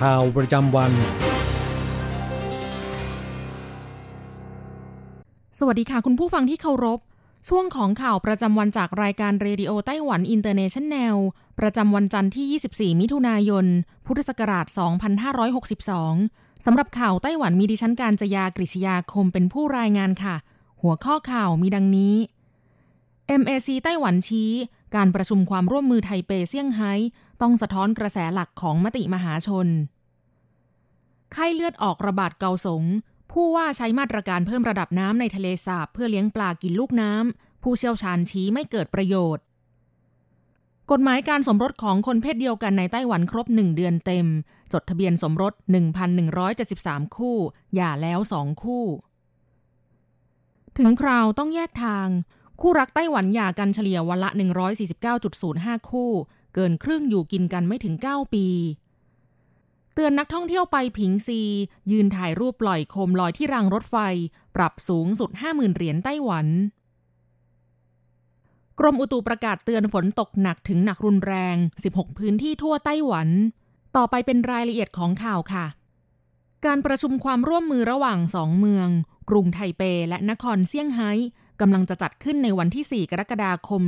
ข่าวประจำวัน สวัสดีค่ะคุณผู้ฟังที่เคารพ ช่วงของข่าวประจำวันจากรายการเรดิโอไต้หวันอินเตอร์เนชันแนล ประจำวันจันทร์ที่ 24 มิถุนายน พุทธศักราช 2562 สำหรับข่าวไต้หวันมีดิฉันการจยากริชยาคมเป็นผู้รายงานค่ะ หัวข้อข่าวมีดังนี้ MAC ไต้หวันชี้ การประชุมความร่วมมือไทเปเซี่ยงไฮ้ ต้องสะท้อนกระแสหลักของมติมหาชน ไข้เลือดออกระบาดเกาสง ผู้ว่าใช้มาตรการเพิ่มระดับน้ำในทะเลสาบเพื่อเลี้ยงปลากินลูกน้ำ ผู้เชี่ยวชาญชี้ไม่เกิดประโยชน์กฎหมายการสมรสของคนเพศเดียวกันในไต้หวันครบหนึ่งเดือนเต็ม จดทะเบียนสมรส 1,173 คู่ หย่าแล้วสองคู่ ถึงคราวต้องแยกทาง คู่รักไต้หวันหย่ากันเฉลี่ยวันละ 149.05 คู่ เกินครึ่งอยู่กินกันไม่ถึง 9 ปี เตือนนักท่องเที่ยวไปผิงซี ยืนถ่ายรูปปล่อยโคมลอยที่รางรถไฟ ปรับสูงสุด 50,000 เหรียญไต้หวัน กรมอุตุประกาศเตือนฝนตกหนักถึงหนักรุนแรง 16 พื้นที่ทั่วไต้หวัน ต่อไปเป็นรายละเอียดของข่าวค่ะ การประชุมความร่วมมือระหว่างสองเมือง กรุงไทเปและนครเซี่ยงไฮ้ กำลังจะจัดขึ้นในวันที่ 4 กรกฎาคม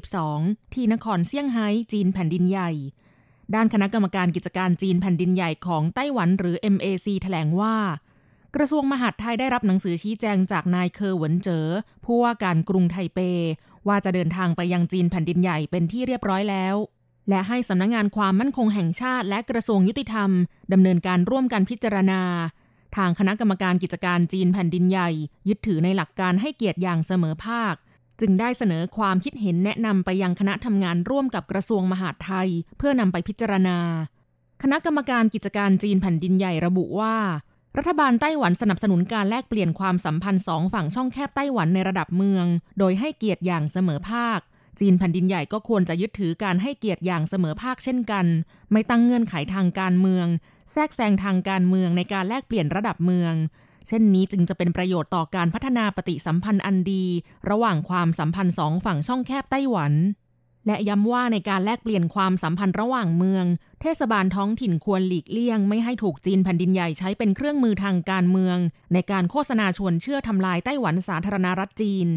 2562 ที่นครเซี่ยงไฮ้จีนแผ่นดินใหญ่ ด้านคณะกรรมการกิจการจีนแผ่นดินใหญ่ของไต้หวันหรือ MAC แถลงว่า กระทรวงมหาดไทยได้รับหนังสือชี้แจงจากนายเคอร์หวนเจ๋อผู้ว่าการกรุงไทเป ว่าจะเดินทางไปยังจีนแผ่นดินใหญ่เป็นที่เรียบร้อยแล้วและให้สำนักงงานความมั่นคงแห่งชาติและกระทรวงยุติธรรมดำเนินการร่วมกันพิจารณา ทางคณะกรรมการกิจการจีนแผ่นดินใหญ่ ยึดถือในหลักการให้เกียรติอย่างเสมอภาค จึงได้เสนอความคิดเห็นแนะนำไปยังคณะทำงานร่วมกับกระทรวงมหาดไทย เพื่อนำไปพิจารณา คณะกรรมการกิจการจีนแผ่นดินใหญ่ระบุว่า รัฐบาลไต้หวันสนับสนุนการแลกเปลี่ยนความสัมพันธ์สองฝั่งช่องแคบไต้หวันในระดับเมือง โดยให้เกียรติอย่างเสมอภาค จีนแผ่นดินใหญ่ก็ควรจะยึดถือการให้เกียรติอย่างเสมอภาคเช่นกัน ไม่ตั้งเงื่อนไขทางการเมือง แทรกแซงทางการเมืองในการแลกเปลี่ยนระดับเมือง เช่นนี้จึงจะเป็นประโยชน์ต่อการพัฒนาปฏิสัมพันธ์อันดี ระหว่างความสัมพันธ์สองฝั่งช่องแคบไต้หวัน และย้ำว่าในการแลกเปลี่ยนความสัมพันธ์ระหว่างเมือง เทศบาลท้องถิ่นควรหลีกเลี่ยง ไม่ให้ถูกจีนแผ่นดินใหญ่ใช้เป็นเครื่องมือทางการเมือง ในการโฆษณาชวนเชื่อทำลายไต้หวันสาธารณรัฐจีน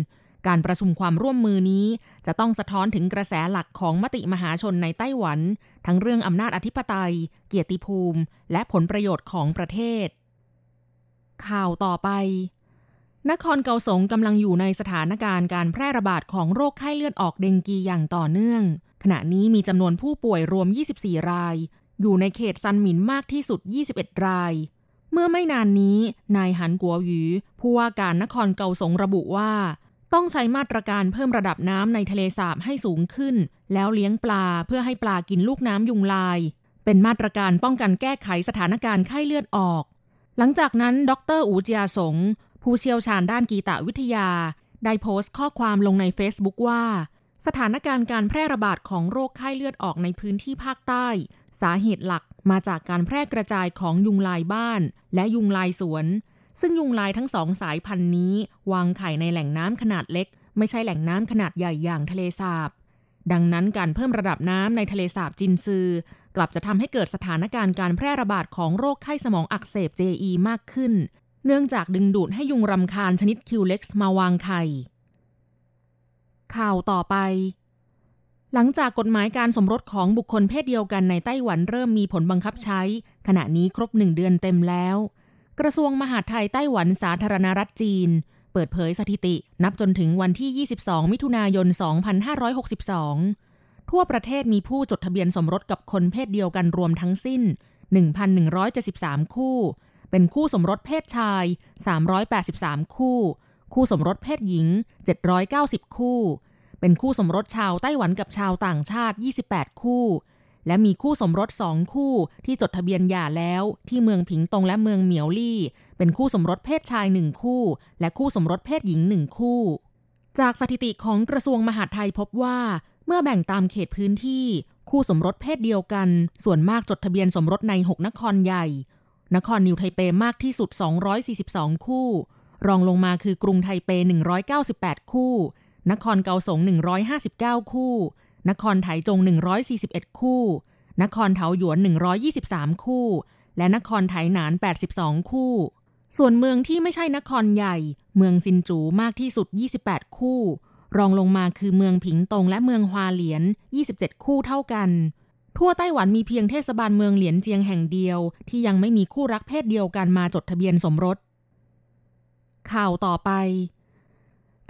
การประชุมความร่วมมือนี้ จะต้องสะท้อนถึงกระแสหลักของมติมหาชนในไต้หวัน ทั้งเรื่องอำนาจอธิปไตย เกียรติภูมิ และผลประโยชน์ของประเทศ ข่าวต่อไป นครเกาสงกำลังอยู่ในสถานการณ์การแพร่ระบาดของโรคไข้เลือดออกเดงกีอย่างต่อเนื่อง ขณะนี้มีจำนวนผู้ป่วยรวม 24 ราย อยู่ในเขตซันหมินมากที่สุด 21 รายเมื่อไม่นานนี้ นายหันกัวหยูผู้ว่าการนครเกาสงระบุว่า ต้องใช้มาตรการเพิ่มระดับน้ำในทะเลสาบให้สูงขึ้น แล้วเลี้ยงปลาเพื่อให้ปลากินลูกน้ำยุงลาย เป็นมาตรการป้องกันแก้ไขสถานการณ์ไข้เลือดออก หลังจากนั้น ดรอูจียสง ผู้เชี่ยวชาญด้านกีตวิทยา ได้โพสต์ข้อความลงใน Facebook ว่า สถานการณ์การแพร่ระบาดของโรคไข้เลือดออกในพื้นที่ภาคใต้ สาเหตุหลักมาจากการแพร่กระจายของยุงลายบ้าน และยุงลายสวน ซึ่งยุงลายทั้งสองสายพันธุ์นี้ วางไข่ในแหล่งน้ำขนาดเล็ก ไม่ใช่แหล่งน้ำขนาดใหญ่อย่างทะเลสาบ ดังนั้นการเพิ่มระดับน้ำในทะเลสาบจินซือ กลับจะทำให้เกิดสถานการณ์การแพร่ระบาดของโรคไข้สมองอักเสบ JE มากขึ้น เนื่องจากดึงดูดให้ยุงรำคาญชนิดคิวเล็กซ์มาวางไข่ ข่าวต่อไปหลังจากกฎหมายการสมรสของบุคคลเพศเดียวกันในไต้หวันเริ่มมีผลบังคับใช้ ขณะนี้ครบหนึ่งเดือนเต็มแล้ว กระทรวงมหาดไทยไต้หวันสาธารณรัฐจีน เปิดเผยสถิติ นับจนถึงวันที่ 22 มิถุนายน 2562 ทั่วประเทศมีผู้จดทะเบียนสมรสกับคนเพศเดียวกันรวมทั้งสิ้น 1,173 คู่ เป็นคู่สมรสเพศชาย 383 คู่ คู่สมรสเพศหญิง 790 คู่ เป็นคู่สมรสชาวไต้หวันกับชาวต่างชาติ 28 คู่ และมีคู่สมรสสองคู่ที่จดทะเบียนหย่าแล้วที่เมืองผิงตงและเมืองเหมียวลี่ เป็นคู่สมรสเพศชายหนึ่งคู่ และคู่สมรสเพศหญิงหนึ่งคู่ จากสถิติของกระทรวงมหาดไทยพบว่า เมื่อแบ่งตามเขตพื้นที่ คู่สมรสเพศเดียวกัน ส่วนมากจดทะเบียนสมรสใน 6 นครใหญ่ นครนิวไทเปมากที่สุด 242 คู่ รองลงมาคือกรุงไทเป 198 คู่ นครเกาสง 159 คู่ นครไถจง 141 คู่ นครเถาหยวน 123 คู่ และนครไถหนาน 82 คู่ ส่วนเมืองที่ไม่ใช่นครใหญ่ เมืองซินจูมากที่สุด 28 คู่ รองลงมาคือเมืองผิงตงและเมืองฮวาเหลียน 27 คู่เท่ากัน ทั่วไต้หวันมีเพียงเทศบาลเมืองเหลียนเจียงแห่งเดียว ที่ยังไม่มีคู่รักเพศเดียวกันมาจดทะเบียนสมรส ข่าวต่อไป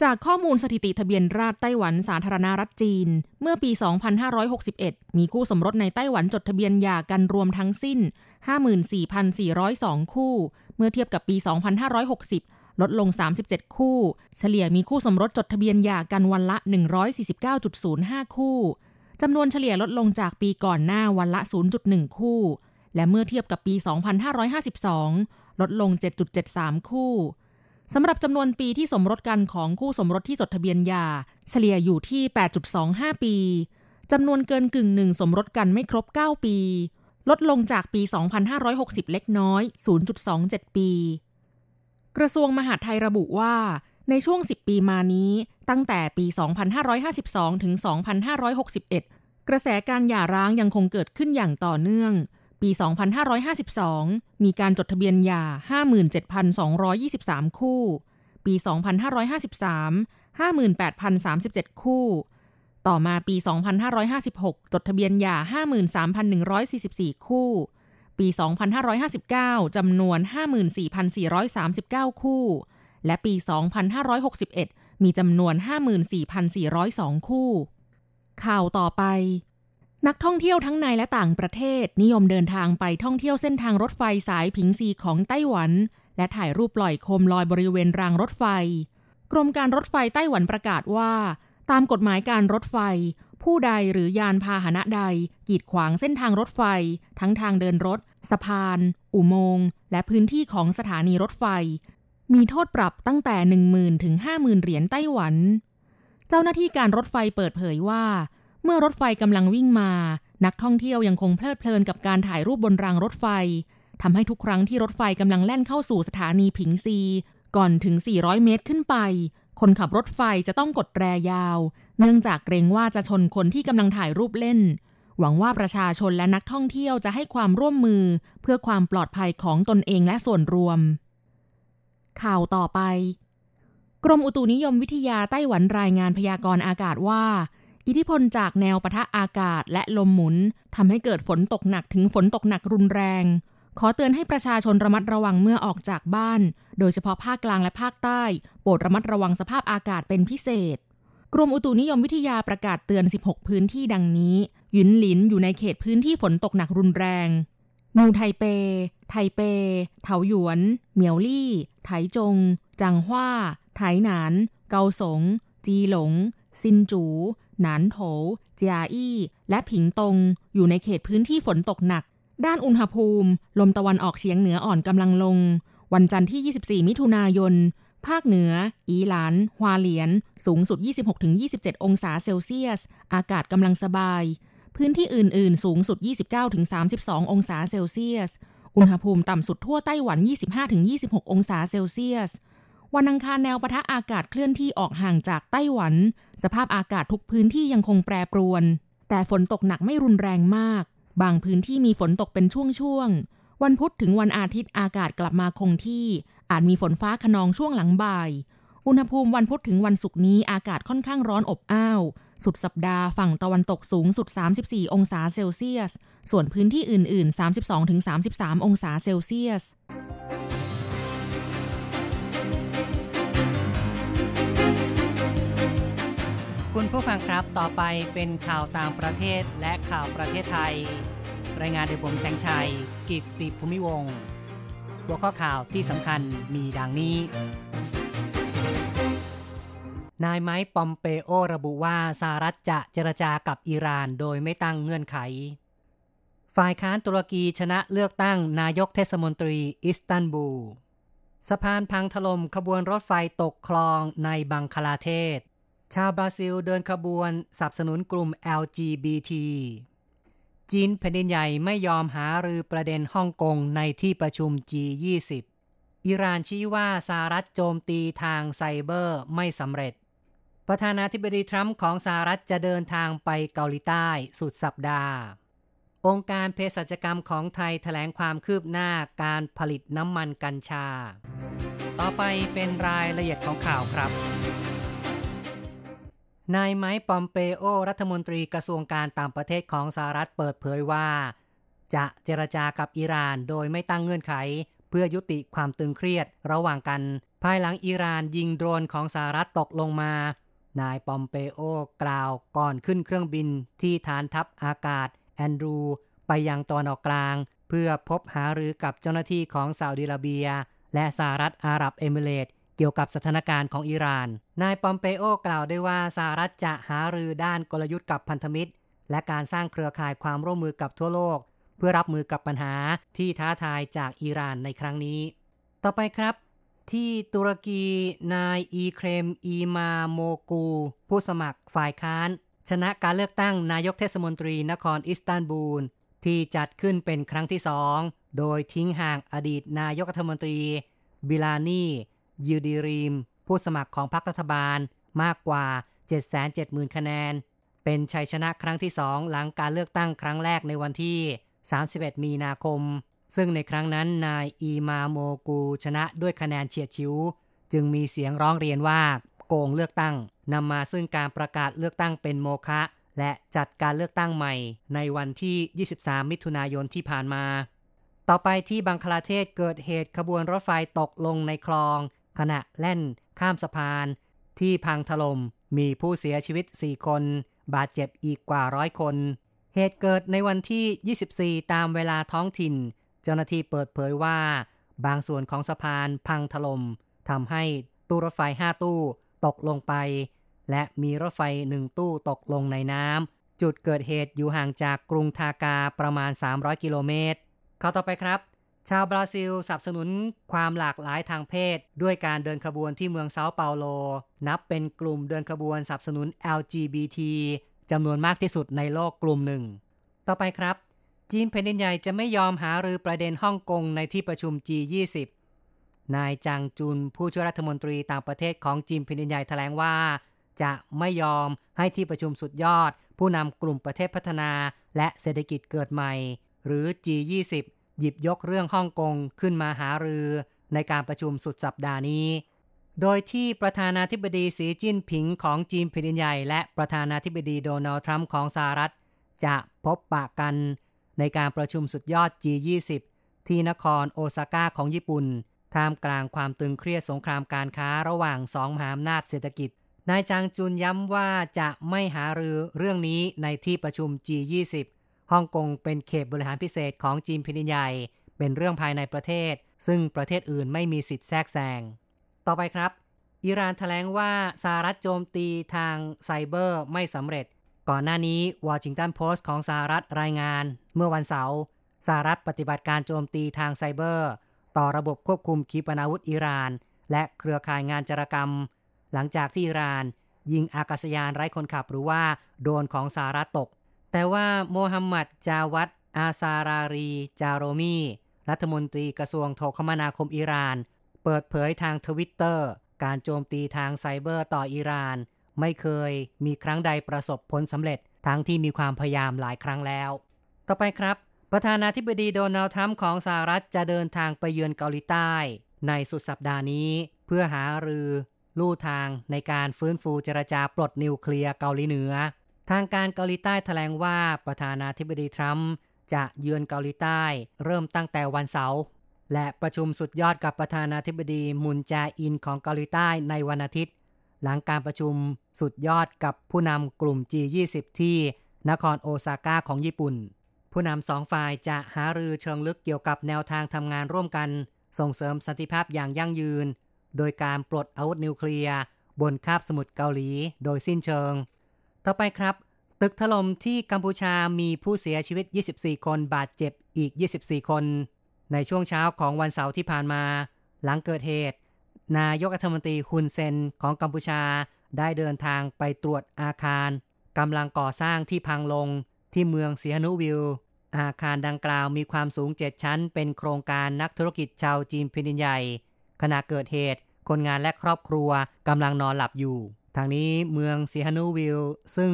จากข้อมูลสถิติทะเบียนราษฎรไต้หวันสาธารณรัฐจีน เมื่อปี 2561 มีคู่สมรสในไต้หวันจดทะเบียนหย่ากันรวมทั้งสิ้น 54,402 คู่ เมื่อเทียบกับปี 2560 ลดลง 37 คู่ เฉลี่ยมีคู่สมรสจดทะเบียนหย่ากันวันละ 149.05 คู่จำนวนเฉลี่ยลดลงจากปีก่อนหน้าวันละ 0.1 คู่ และเมื่อเทียบกับปี 2552 ลดลง 7.73 คู่ สำหรับจำนวนปีที่สมรสกันของคู่สมรสที่จดทะเบียนหย่า เฉลี่ยอยู่ที่ 8.25 ปีจำนวนเกินกึ่งหนึ่งสมรสกันไม่ครบ 9 ปี ลดลงจากปี 2560 เล็กน้อย 0.27 ปี กระทรวงมหาดไทยระบุว่า ในช่วง 10 ปีมานี้ ตั้งแต่ปี 2552 ถึง 2561 กระแสการหย่าร้างยังคงเกิดขึ้นอย่างต่อเนื่อง ปี 2552 มีการจดทะเบียนหย่า 57,223 คู่ ปี 2553 58,037 คู่ ต่อมาปี 2556 จดทะเบียนหย่า 53,144 คู่ ปี 2559 จำนวน 54,439 คู่ และปี 2561 มีจำนวน 54,402 คู่ ข่าวต่อไป นักท่องเที่ยวทั้งในและต่างประเทศ นิยมเดินทางไปท่องเที่ยวเส้นทางรถไฟสายผิงซีของไต้หวัน และถ่ายรูปปล่อยโคมลอยบริเวณรางรถไฟ กรมการรถไฟไต้หวันประกาศว่า ตามกฎหมายการรถไฟ ผู้ใดหรือยานพาหนะใด กีดขวางเส้นทางรถไฟ ทั้งทางเดินรถ สะพาน อุโมงค์และพื้นที่ของสถานีรถไฟ มีโทษปรับตั้งแต่ 10,000 ถึง 50,000 เหรียญไต้หวัน เจ้าหน้าที่การรถไฟเปิดเผยว่า เมื่อรถไฟกำลังวิ่งมา นักท่องเที่ยวยังคงเพลิดเพลินกับการถ่ายรูปบนรางรถไฟทำให้ทุกครั้งที่รถไฟกำลังแล่นเข้าสู่สถานีผิงซี ก่อนถึง 400 เมตรขึ้นไป คนขับรถไฟจะต้องกดแตรยาว เนื่องจากเกรงว่าจะชนคนที่กำลังถ่ายรูปเล่น หวังว่าประชาชนและนักท่องเที่ยวจะให้ความร่วมมือ เพื่อความปลอดภัยของตนเองและส่วนรวม ข่าวต่อไป กรมอุตุนิยมวิทยาไต้หวันรายงานพยากรณ์อากาศว่า อิทธิพลจากแนวปะทะอากาศและลมหมุนทำให้เกิดฝนตกหนักถึงฝนตกหนักรุนแรง ขอเตือนให้ประชาชนระมัดระวังเมื่อออกจากบ้าน โดยเฉพาะภาคกลางและภาคใต้ โปรดระมัดระวังสภาพอากาศเป็นพิเศษ กรมอุตุนิยมวิทยาประกาศเตือน 16 พื้นที่ดังนี้หยุนหลินอยู่ในเขตพื้นที่ฝนตกหนักรุนแรงนิวไทเป ไทเป เถาหยวน เหมียวลี่ ไถจง จังหว้า ไถหนาน เกาสง จีหลง ซินจู หนานโถเจียอี้ และผิงตง อยู่ในเขตพื้นที่ฝนตกหนัก ด้านอุณหภูมิ ลมตะวันออกเฉียงเหนืออ่อนกำลังลง วันจันทร์ที่ 24 มิถุนายน ภาคเหนือ อีหลาน ฮวาเหลียน สูงสุด 26-27 องศาเซลเซียส อากาศกำลังสบาย พื้นที่อื่น ๆ สูงสุด 29-32 องศาเซลเซียส อุณหภูมิต่ำสุดทั่วไต้หวัน 25-26 องศาเซลเซียส วันอังคารแนวปะทะอากาศเคลื่อนที่ออกห่างจากไต้หวัน สภาพอากาศทุกพื้นที่ยังคงแปรปรวน แต่ฝนตกหนักไม่รุนแรงมาก บางพื้นที่มีฝนตกเป็นช่วงๆ วันพุธถึงวันอาทิตย์อากาศกลับมาคงที่ อาจมีฝนฟ้าขนองช่วงหลังบ่าย อุณหภูมิวันพุธถึงวันศุกร์นี้อากาศค่อนข้างร้อนอบอ้าว สุดสัปดาห์ฝั่งตะวันตกสูงสุด 34 องศาเซลเซียส ส่วนพื้นที่อื่น ๆ 32-33 องศาเซลเซียส คุณผู้ฟังครับต่อไปเป็นข่าวต่างประเทศและข่าวประเทศไทย รายงานโดยผมแสงชัย กิตติภูมิวงหัวข้อข่าวที่สำคัญมีดังนี้ นายไมค์ปอมเปโอระบุว่าสหรัฐจะเจรจากับอิหร่านโดยไม่ตั้งเงื่อนไข ฝ่ายค้านตุรกีชนะเลือกตั้งนายกเทศมนตรีอิสตันบูลสะพานพังถล่มขบวนรถไฟตกคลองในบังคลาเทศ ชาวบราซิลเดินขบวนสนับสนุนกลุ่ม LGBT จีนแผ่นดินใหญ่ไม่ยอมหารือประเด็นฮ่องกงในที่ประชุม G20 อิหร่านชี้ว่าสหรัฐโจมตีทางไซเบอร์ไม่สำเร็จ ประธานาธิบดีทรัมป์ของสหรัฐจะเดินทางไปเกาหลีใต้สุดสัปดาห์ องค์การเภสัชกรรมของไทยแถลงความคืบหน้าการผลิตน้ำมันกัญชา ต่อไปเป็นรายละเอียดของข่าวครับ นายไมค์ปอมเปโอ รัฐมนตรีกระทรวงการต่างประเทศของสหรัฐเปิดเผยว่า จะเจรจากับอิหร่านโดยไม่ตั้งเงื่อนไข เพื่อยุติความตึงเครียดระหว่างกัน ภายหลังอิหร่านยิงโดรนของสหรัฐตกลงมา นายปอมเปโอกล่าวก่อนขึ้นเครื่องบินที่ฐานทัพอากาศ แอนดรู ไปยังตอนออกกลาง เพื่อพบหารือกับเจ้าหน้าที่ของซาอุดิอาระเบีย และสหรัฐอาหรับเอมิเรตส เกี่ยวกับสถานการณ์ของอิหร่าน นายปอมเปโอกล่าวด้วยว่าสหรัฐจะหารือด้านกลยุทธ์กับพันธมิตร และการสร้างเครือข่ายความร่วมมือกับทั่วโลก เพื่อรับมือกับปัญหาที่ท้าทายจากอิหร่านในครั้งนี้ ต่อไปครับ ที่ตุรกีนายอีเครมอีมาโมกู ผู้สมัครฝ่ายค้าน ชนะการเลือกตั้งนายกเทศมนตรีนครอิสตันบูล ที่จัดขึ้นเป็นครั้งที่สองโดยทิ้งห่างอดีตนายกรัฐมนตรี บินาลี ยูดีรีม ผู้สมัครของพรรครัฐบาลมากกว่า 770,000 คะแนน เป็นชัยชนะครั้งที่สองหลังการเลือกตั้งครั้งแรกในวันที่ 31 มีนาคม ซึ่งในครั้งนั้นนายอีมาโมกูชนะด้วยคะแนนเฉียดฉิว จึงมีเสียงร้องเรียนว่าโกงเลือกตั้งนำมาซึ่งการประกาศเลือกตั้งเป็นโมฆะและจัดการเลือกตั้งใหม่ ในวันที่ 23 มิถุนายนที่ผ่านมา ต่อไปที่บังคลาเทศเกิดเหตุขบวนรถไฟตกลงในคลอง ขณะแล่นข้ามสะพาน ที่พังถลม่มมีผู้เสียชีวิต 4 คน บาดเจ็บอีกกว่าร้อยคน เหตุเกิดในวันที่ 24 ตามเวลาท้องถิ่น เจ้าหน้าที่เปิดเผยว่า บางส่วนของสะพานพังถลม่มทำให้ตู้รถไฟ 5 ตู้ตกลงไป และมีรถไฟหนึ่งตู้ตกลงในน้ำจุดเกิดเหตุอยู่ห่างจากกรุงทากาประมาณ 300 กิโลเมตรข้าต่อไปครับ ชาวบราซิลสนับสนุนความหลากหลายทางเพศ ด้วยการเดินขบวนที่เมืองเซาเปาโล นับเป็นกลุ่มเดินขบวนสนับสนุน LGBT จำนวนมากที่สุดในโลกกลุ่มหนึ่ง ต่อไปครับ จีนแผ่นดินใหญ่จะไม่ยอมหารือประเด็นฮ่องกงในที่ประชุม G20 นายจางจุนผู้ช่วยรัฐมนตรีต่างประเทศของจีนแผ่นดินใหญ่แถลงว่า จะไม่ยอมให้ที่ประชุมสุดยอด ผู้นำกลุ่มประเทศพัฒนา และเศรษฐกิจเกิดใหม่ หรือ G20 หยิบยกเรื่องฮ่องกงขึ้นมาหารือในการประชุมสุดสัปดาห์นี้ โดยที่ประธานาธิบดีสีจิ้นผิงของจีนแผ่นดินใหญ่และประธานาธิบดีโดนัลด์ทรัมป์ของสหรัฐ จะพบปะกันในการประชุมสุดยอด G20 ที่นครโอซาก้าของญี่ปุ่น ท่ามกลางความตึงเครียดสงครามการค้าระหว่างสองมหาอำนาจเศรษฐกิจ นายจางจุนย้ำว่าจะไม่หารือเรื่องนี้ในที่ประชุม G20 ฮ่องกงเป็นเขตบริหารพิเศษของจีนแผ่นดินใหญ่ เป็นเรื่องภายในประเทศ ซึ่งประเทศอื่นไม่มีสิทธิ์แทรกแซง ต่อไปครับ อิหร่านแถลงว่าสหรัฐโจมตีทางไซเบอร์ไม่สำเร็จ ก่อนหน้านี้วอชิงตันโพสต์ของสหรัฐรายงาน เมื่อวันเสาร์สหรัฐปฏิบัติการโจมตีทางไซเบอร์ ต่อระบบควบคุมขีปนาวุธอิหร่าน และเครือข่ายงานจารกรรม หลังจากที่อิหร่าน ยิงอากาศยานไร้คนขับหรือว่าโดรนของสหรัฐตก แต่ว่าโมฮัมหมัดจาวัตอาซารารี จาโรมี รัฐมนตรีกระทรวงโทรคมนาคมอิหร่าน เปิดเผยทางทวิตเตอร์ การโจมตีทางไซเบอร์ต่ออิหร่าน ไม่เคยมีครั้งใดประสบผลสำเร็จ ทั้งที่มีความพยายามหลายครั้งแล้ว ต่อไปครับ ประธานาธิบดีโดนัลด์ทรัมป์ของสหรัฐจะเดินทางไปเยือนเกาหลีใต้ ในสุดสัปดาห์นี้ เพื่อหารือ ลู่ทางในการฟื้นฟูเจรจาปลดนิวเคลียร์เกาหลีเหนือ ทางการเกาหลีใต้แถลงว่าประธานาธิบดีทรัมป์จะเยือนเกาหลีใต้เริ่มตั้งแต่วันเสาร์และประชุมสุดยอดกับประธานาธิบดีมุนแจอินของเกาหลีใต้ในวันอาทิตย์ หลังการประชุมสุดยอดกับผู้นำกลุ่ม G20 ที่นครโอซาก้าของญี่ปุ่น ผู้นำสองฝ่ายจะหารือเชิงลึกเกี่ยวกับแนวทางทำงานร่วมกัน ส่งเสริมสันติภาพอย่างยั่งยืน โดยการปลดอาวุธนิวเคลียร์บนคาบสมุทรเกาหลี โดยสิ้นเชิง ต่อไปครับ ตึกถล่มที่กัมพูชามีผู้เสียชีวิต 24 คนบาดเจ็บอีก 24 คน ในช่วงเช้าของวันเสาร์ที่ผ่านมา หลังเกิดเหตุ นายกรัฐมนตรีฮุนเซนของกัมพูชาได้เดินทางไปตรวจอาคารกำลังก่อสร้างที่พังลงที่เมืองเซียนุวิลอาคารดังกล่าวมีความสูง7ชั้น เป็นโครงการนักธุรกิจชาวจีนแผ่นดินใหญ่ ขณะเกิดเหตุ คนงานและครอบครัวกำลังนอนหลับอยู่ ทางนี้เมืองเซียนุวิลซึ่ง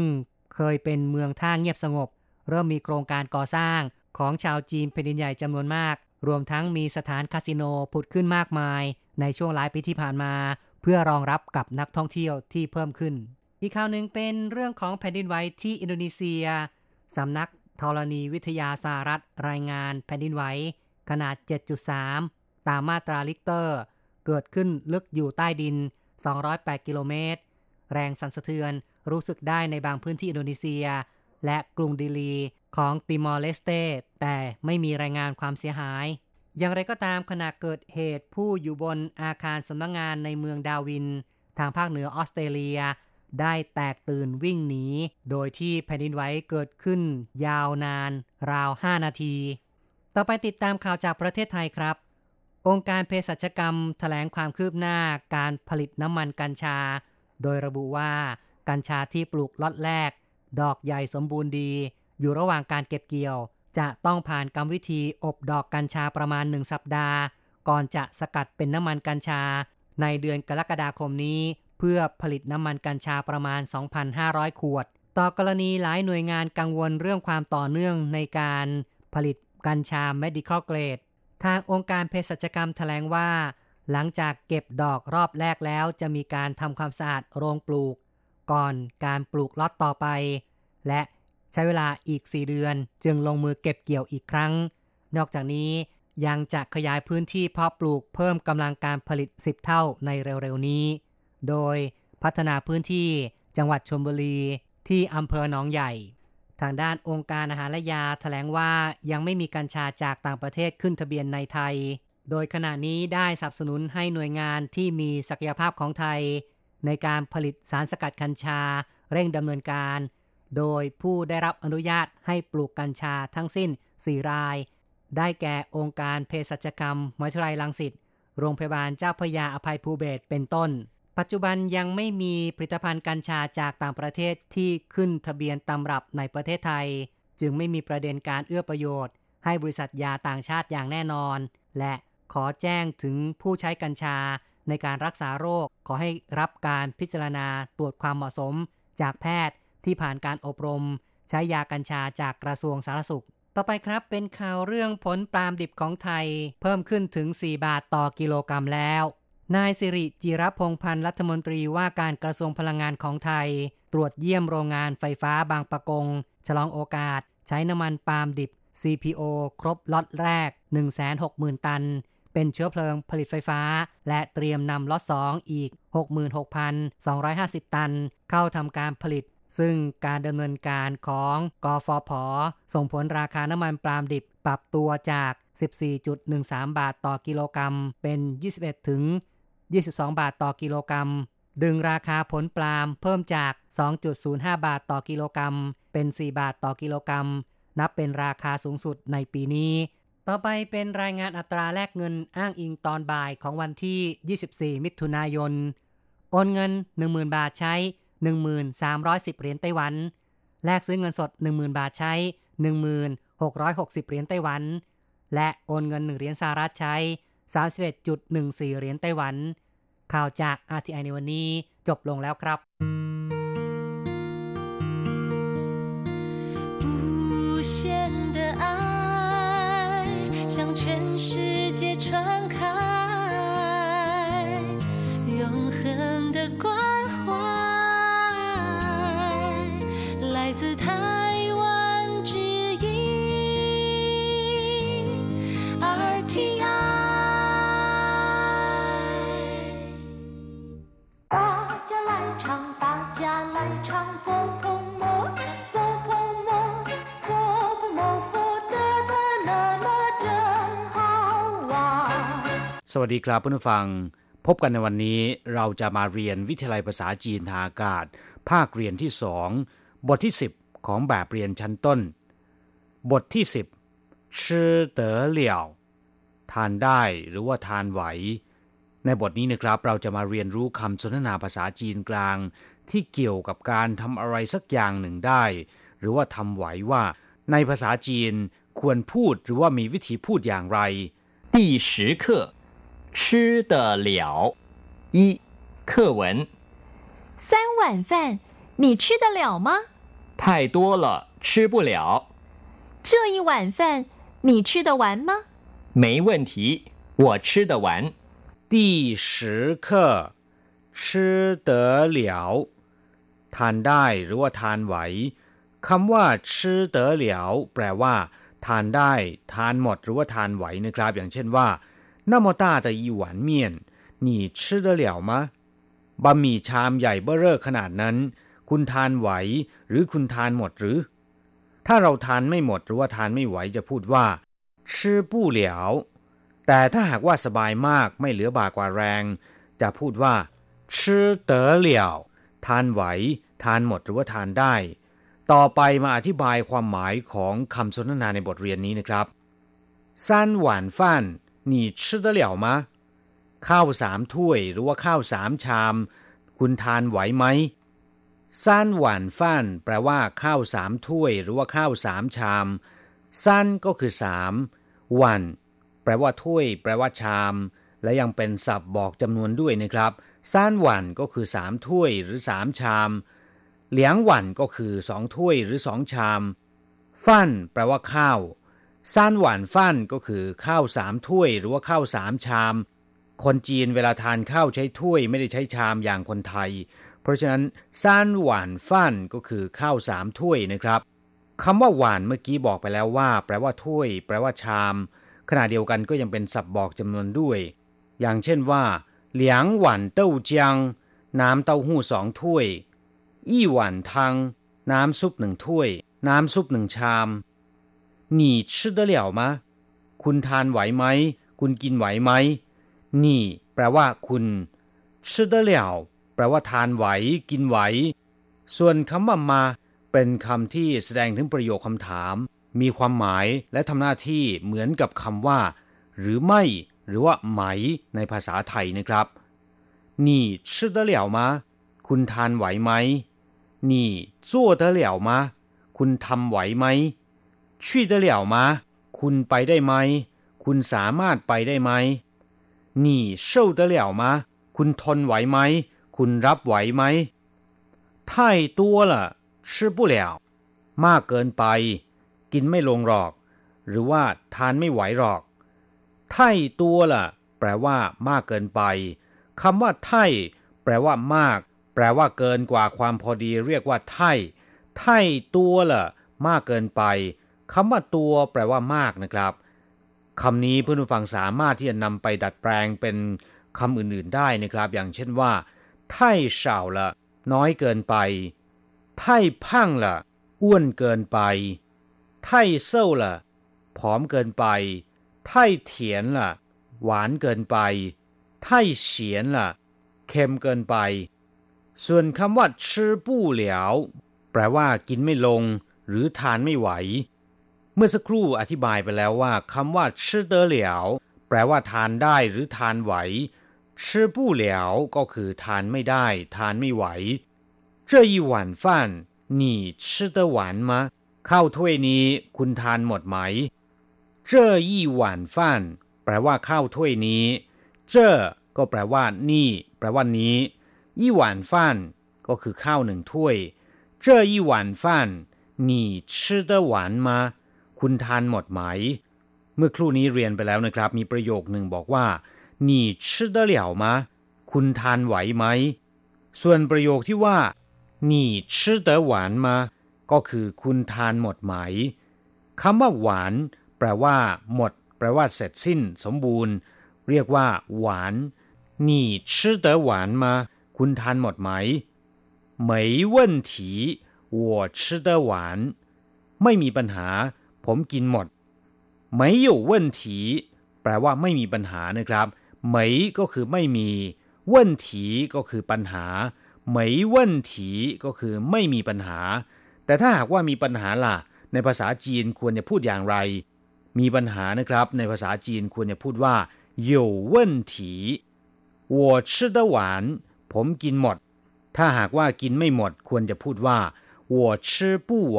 เคยเป็นเมืองท่าเงียบสงบ เริ่มมีโครงการก่อสร้างของชาวจีนแผ่นดินใหญ่จำนวนมาก รวมทั้งมีสถานคาสิโนผุดขึ้นมากมาย ในช่วงหลายปีที่ผ่านมา เพื่อรองรับกับนักท่องเที่ยวที่เพิ่มขึ้น อีกข่าวหนึ่งเป็นเรื่องของแผ่นดินไหวที่อินโดนีเซียสำนักธรณีวิทยาสหรัฐรายงานแผ่นดินไหวขนาด 7.3 ตามมาตราริกเตอร์ เกิดขึ้นลึกอยู่ใต้ดิน 208 กิโลเมตร แรงสั่นสะเทือนรู้สึกได้ในบางพื้นที่อินโดนีเซีย และกรุงดิลีของติมอร์เลสเตแต่ไม่มีรายงานความเสียหาย อย่างไรก็ตามขณะเกิดเหตุผู้อยู่บนอาคารสำนักงานในเมืองดาร์วิน ทางภาคเหนือออสเตรเลีย ได้แตกตื่นวิ่งหนี โดยที่แผ่นดินไหวเกิดขึ้น ยาวนาน ราว 5 นาที ต่อไปติดตามข่าวจากประเทศไทยครับ องค์การเภสัชกรรมถแถลงความคืบหน้าการผลิตน้ำมันกัญชา โดยระบุว่ากัญชาที่ปลูกล็อตแรก ดอกใหญ่สมบูรณ์ดี อยู่ระหว่างการเก็บเกี่ยว จะต้องผ่านกรรมวิธีอบดอกกัญชาประมาณ1สัปดาห์ ก่อนจะสกัดเป็นน้ำมันกัญชา ในเดือนกรกฎาคมนี้ เพื่อผลิตน้ำมันกัญชาประมาณ 2,500 ขวด ต่อกรณีหลายหน่วยงานกังวลเรื่องความต่อเนื่องในการผลิตกัญชา medical grade ทางองค์การเภสัชกรรมแถลงว่า หลังจากเก็บดอกรอบแรกแล้วจะมีการทำความสะอาดโรงปลูก ก่อนการปลูกล็อตต่อไป และใช้เวลาอีก 4 เดือนจึงลงมือเก็บเกี่ยวอีกครั้ง นอกจากนี้ยังจะขยายพื้นที่เพาะปลูกเพิ่มกำลังการผลิต 10 เท่าในเร็วๆนี้ โดยพัฒนาพื้นที่จังหวัดชลบุรีที่อำเภอหนองใหญ่ ทางด้านองค์การอาหารและยาแถลงว่ายังไม่มีกัญชาจากต่างประเทศขึ้นทะเบียนในไทย โดยขณะนี้ได้สนับสนุนให้หน่วยงานที่มีศักยภาพของไทย ในการผลิตสารสกัดกัญชา เร่งดำเนินการ โดยผู้ได้รับอนุญาตให้ปลูกกัญชาทั้งสิ้น 4 ราย ได้แก่องค์การเภสัชกรรมมหาวิทยาลัยรังสิตโรงพยาบาลเจ้าพยาอภัยภูเบศเป็นต้น ปัจจุบันยังไม่มีผลิตภัณฑ์กัญชาจากต่างประเทศที่ขึ้นทะเบียนตำรับในประเทศไทย จึงไม่มีประเด็นการเอื้อประโยชน์ ให้บริษัทยาต่างชาติอย่างแน่นอน และ ขอแจ้งถึงผู้ใช้กัญชาในการรักษาโรค ขอให้รับการพิจารณาตรวจความเหมาะสม จากแพทย์ที่ผ่านการอบรม ใช้ยากัญชาจากกระทรวงสาธารณสุข ต่อไปครับเป็นข่าวเรื่องผลปาล์มดิบของไทย เพิ่มขึ้นถึง 4 บาทต่อกิโลกรัมแล้ว นายสิริจิรพงพันธ์รัฐมนตรีว่าการกระทรวงพลังงานของไทย ตรวจเยี่ยมโรงงานไฟฟ้าบางปะกง ฉลองโอกาส ใช้น้ำมันปาล์มดิบ CPO ครบล็อตแรก 160,000 ตัน เป็นเชื้อเพลิงผลิตไฟฟ้า และเตรียมนำล็อต2อีก 66,250 ตัน เข้าทำการผลิต ซึ่งการดำเนินการของกฟผ ส่งผลราคาน้ำมันปาล์มดิบปรับตัวจาก 14.13 บาทต่อกิโลกรัม เป็น 21 ถึง 22 บาทต่อกิโลกรัม ดึงราคาผลปาล์มเพิ่มจาก 2.05 บาทต่อกิโลกรัม เป็น 4 บาทต่อกิโลกรัมนับเป็นราคาสูงสุดในปีนี้ ต่อไปเป็นรายงานอัตราแลกเงินอ้างอิงตอนบ่ายของวันที่ 24 มิถุนายน โอนเงิน 10,000 บาทใช้ 1,310 เหรียญไต้หวัน แลกซื้อเงินสด 10,000 บาทใช้ 1,660 เหรียญไต้หวัน และโอนเงิน 1 เหรียญสหรัฐใช้ 31.14 เหรียญไต้หวัน ข่าวจาก RTI ในวันนี้จบลงแล้วครับ不屑。向全世界传开，永恒的关怀，来自他。 สวัสดีครับเพื่อนผู้ฟัง พบกันในวันนี้เราจะมาเรียนวิทยาลัยภาษาจีนทางอากาศ ภาคเรียนที่สองบทที่ 10 ของแบบเรียนชั้นต้น บทที่ 10ชื่อเต๋อเหลี่ยว ทานได้หรือว่าทานไหว ในบทนี้นะครับเราจะมาเรียนรู้คำสนทนาภาษาจีนกลาง ที่เกี่ยวกับการทำอะไรสักอย่างหนึ่งได้ หรือว่าทำไหวว่า ในภาษาจีนควรพูดหรือว่ามีวิธีพูดอย่างไร 第十课， 吃得了。一，课文三碗饭，你吃得了吗？太多了，吃不了，这一碗饭你吃得完吗？没问题，我吃得完。第十课吃得了ทานได้หรือว่าทานไหวคำว่าชื่อเต๋อเหลียวแปลว่า ทานได้ ทานหมดหรือว่าทานไหวนะครับ อย่างเช่นว่า 那么大的一碗面你吃得了吗บะหมี่ชามใหญ่เบ้อเร่อขนาดนั้น คุณทานไหว หรือคุณทานหมดหรือ ถ้าเราทานไม่หมดหรือว่าทานไม่ไหวจะพูดว่า吃不了แต่ถ้าหากว่าสบายมากไม่เหลือบากว่าแรง จะพูดว่าชื่อเต๋อเหลี่ยวทานไหว ทานหมดหรือว่าทานได้ ต่อไปมาอธิบายความหมายของคำสนทนาในบทเรียนนี้นะครับ三碗饭 你吃得了吗ข้าวสามถ้วย หรือว่าข้าวสามชาม คุณทานไหวไหมซันหวานฟันแปลว่า ข้าวสามถ้วย หรือว่าข้าวสามชามซันก็คือสามหวัน แปลว่าถ้วย แปลว่าชาม และยังเป็นศัพท์บอกจำนวนด้วยนะครับซานหวันก็คือสามถ้วยหรือสามชาม เหลียงหวันก็คือสองถ้วยหรือสองชาม ฟั่นแปลว่าข้าว ซานหวานฟั่นก็คือข้าวสามถ้วยหรือว่าข้าวสามชาม คนจีนเวลาทานข้าวใช้ถ้วยไม่ได้ใช้ชามอย่างคนไทย เพราะฉะนั้นซานหวานฟั่นก็คือข้าวสามถ้วยนะครับคำว่าหวานเมื่อกี้บอกไปแล้วว่า แปลว่าถ้วย แปลว่าชาม ขณะเดียวกันก็ยังเป็นศัพท์บอกจำนวนด้วย อย่างเช่นว่าเหลียงหวานเต้าเจียง น้ำเต้าหู้สองถ้วย อี้หวานทัง น้ำซุปหนึ่งถ้วย น้ำซุปหนึ่งชาม 你吃得了吗คุณทานไหวไหม คุณกินไหวไหมนี่แปลว่า คุณ吃得了แปลว่า ทานไหว กินไหว ส่วนคำว่ามา เป็นคำที่แสดงถึงประโยคคำถาม มีความหมายและทำหน้าที่เหมือนกับคำว่า หรือไม่ หรือว่า ไหม ในภาษาไทยนะครับ你吃得了吗คุณทานไหวไหม你做得了吗คุณทำไหวไหม 去得了吗คุณไปได้ไหม คุณสามารถไปได้ไหม你受得了吗คุณทนไหวไหม คุณรับไหวไหม太多了吃不了มากเกินไป กินไม่ลงหรอก หรือว่าทานไม่ไหวหรอกไท่ตัวล่ะ แปลว่า มากเกินไปคำว่าไท่แปลว่ามาก แปลว่าเกินกว่าความพอดีเรียกว่าไท่ไท่ตัวล่ะ มากเกินไป คำว่าตัวแปลว่ามากนะครับคำนี้เพื่อนผู้ฟังสามารถที่จะนำไปดัดแปลงเป็นคำอื่นๆได้นะครับ อย่างเช่นว่าไท่เฉาละน้อยเกินไปไท่พังละอ้วนเกินไปไท่เศร้าละผอมเกินไปไท่เถียนละหวานเกินไปไท่เฉียนละเค็มเกินไป ส่วนคำว่าชื่อปู้เหลียวแปลว่ากินไม่ลง หรือทานไม่ไหว เมื่อสักครู่อธิบายไปแล้วว่าคำว่าชื่อเตอเหลียวแปลว่า ทานได้หรือทานไหวชื่อปู้เหลียวก็คือทานไม่ได้ ทานไม่ไหว这一碗饭你吃得完吗ข้าวถ้วยนี้ คุณทานหมดไหม这一碗饭แปลว่าข้าวถ้วยนี้เจ้อก็แปลว่า นี่ แปลว่านี้一碗饭ก็คือข้าวหนึ่งถ้วย这一碗饭你吃得完吗 คุณทานหมดไหม เมื่อครู่นี้เรียนไปแล้วนะครับ มีประโยคหนึ่งบอกว่า你吃得了吗 คุณทานไหวไหม ส่วนประโยคที่ว่า你吃得完吗ก็คือคุณทานหมดไหมคำว่าหวาน แปลว่า หมด แปลว่าเสร็จสิ้น สมบูรณ์ เรียกว่า หวาน你吃得完吗คุณทานหมดไหม没问题我吃得完ไม่มีปัญหา ผมกินหมด没有问题แปลว่าไม่มีปัญหานะครับไม่ก็คือไม่มี问题ก็คือปัญหาไม่问题ก็คือไม่มีปัญหา แต่ถ้าหากว่ามีปัญหาล่ะ ในภาษาจีนควรจะพูดอย่างไร มีปัญหานะครับ ในภาษาจีนควรจะพูดว่า有问题我吃得完ผมกินหมด ถ้าหากว่ากินไม่หมด ควรจะพูดว่า我吃不完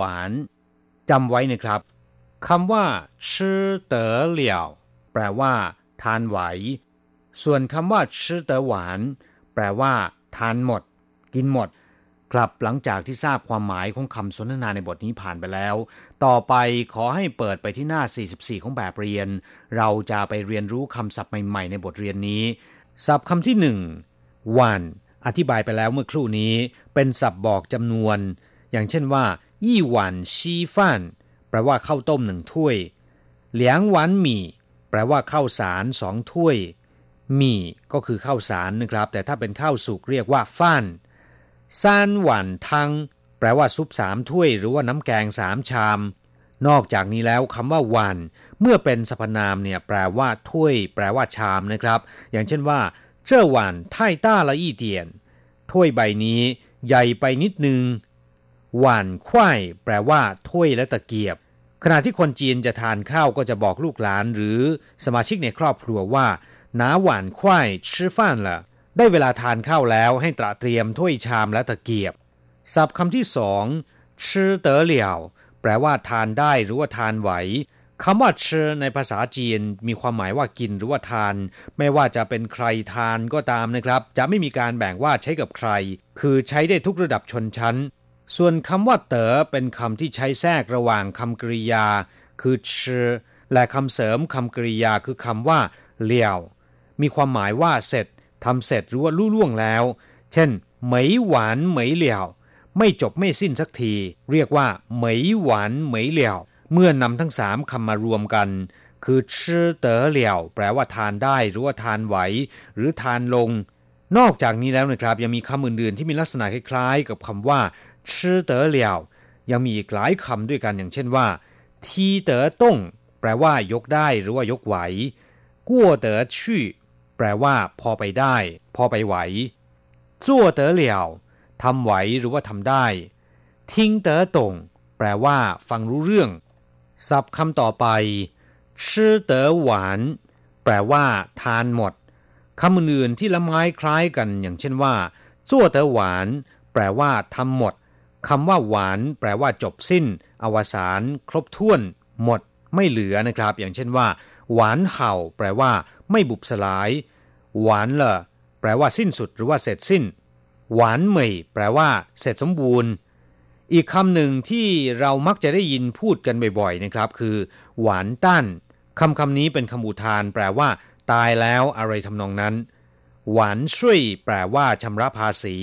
จำไว้นะครับ คำว่าชื่อเต๋อเหลี่ยวแปลว่า ทานไหว ส่วนคำว่าชื่อเต๋อหวาน แปลว่า ทานหมด กินหมด ครับหลังจากที่ทราบความหมายของคำสนทนาในบทนี้ผ่านไปแล้ว ต่อไปขอให้เปิดไปที่หน้า 44 ของแบบเรียน เราจะไปเรียนรู้คำศัพท์ใหม่ๆ ในบทเรียนนี้ ศัพท์คำที่หนึ่งวันอธิบายไปแล้วเมื่อครู่นี้ เป็นศัพท์บอกจำนวน อย่างเช่นว่ายี่หวันชีฟั่น แปลว่าข้าวต้มหนึ่งถ้วย เหลียงหวานหมี่ แปลว่าข้าวสารสองถ้วยหมี่ก็คือข้าวสารนะครับ แต่ถ้าเป็นข้าวสุกเรียกว่าฟ้านซานหวานทังแปลว่าซุปสามถ้วย หรือว่าน้ำแกงสามชาม นอกจากนี้แล้วคำว่าวันเมื่อเป็นสรรพนามเนี่ยแปลว่าถ้วย แปลว่าชามนะครับ อย่างเช่นว่าเจ้าหวานไท่ต้าละอีเตียนถ้วยใบนี้ใหญ่ไปนิดนึง หวานควายแปลว่าถ้วยและตะเกียบ ขณะที่คนจีนจะทานข้าวก็จะบอกลูกหลานหรือสมาชิกในครอบครัวว่านาหวานควายชื่อฟ้านละได้เวลาทานข้าวแล้วให้ตระเตรียมถ้วยชามและตะเกียบศัพท์คำที่สองชื่อเต๋อเหลี่ยว แปลว่าทานได้หรือว่าทานไหวคำว่าเชอในภาษาจีนมีความหมายว่ากินหรือว่าทาน ไม่ว่าจะเป็นใครทานก็ตามนะครับ จะไม่มีการแบ่งว่าใช้กับใคร คือใช้ได้ทุกระดับชนชั้น ส่วนคำว่าเต๋อเป็นคำที่ใช้แทรกระหว่างคำกริยา คือเชอและคำเสริมคำกริยาคือคำว่าเลี่ยว มีความหมายว่าเสร็จทำเสร็จหรือว่าลู่ล่วงแล้ว เช่นเหมยหวานเหมยเหลี่ยว ไม่จบไม่สิ้นสักที เรียกว่าเหมยหวานเหมยเหลี่ยว เมื่อนำทั้งสามคำมารวมกัน คือชื่อเต๋อเหลี่ยว แปลว่าทานได้หรือว่าทานไหว หรือทานลง นอกจากนี้แล้วนะครับยังมีคำอื่นๆที่มีลักษณะคล้ายๆ กับคำว่า ชื่อเต๋อเหลียวยังมีอีกหลายคำด้วยกันอย่างเช่นว่า ทีเต๋อต้งแปลว่ายกได้หรือว่ายกไหวกั้วเต๋อชี่แปลว่า พอไปได้ พอไปไหวจั่วเต๋อเหลี่ยวทำไหวหรือว่าทำได้ ทิ้งเต๋อตงแปลว่า ฟังรู้เรื่องศัพท์คำต่อไปชื่อเต๋อหวาน แปลว่า ทานหมดคำอื่นที่ละไม้คล้ายกัน อย่างเช่นว่าจั่วเต๋อหวาน แปลว่าทำหมด คำว่าหวานแปลว่าจบสิ้น อวสานครบถ้วน หมด ไม่เหลือนะครับ อย่างเช่นว่า หวานเห่า แปลว่า ไม่บุบสลาย หวานเลอแปลว่าสิ้นสุดหรือว่าเสร็จสิ้น หวานเหมยแปลว่า เสร็จสมบูรณ์ อีกคำหนึ่งที่เรามักจะได้ยินพูดกันบ่อยๆนะครับ คือ หวานตั้นคำคำนี้เป็นคำอุทาน แปลว่า ตายแล้วอะไรทำนองนั้น หวานช่วย แปลว่าชำระภาษี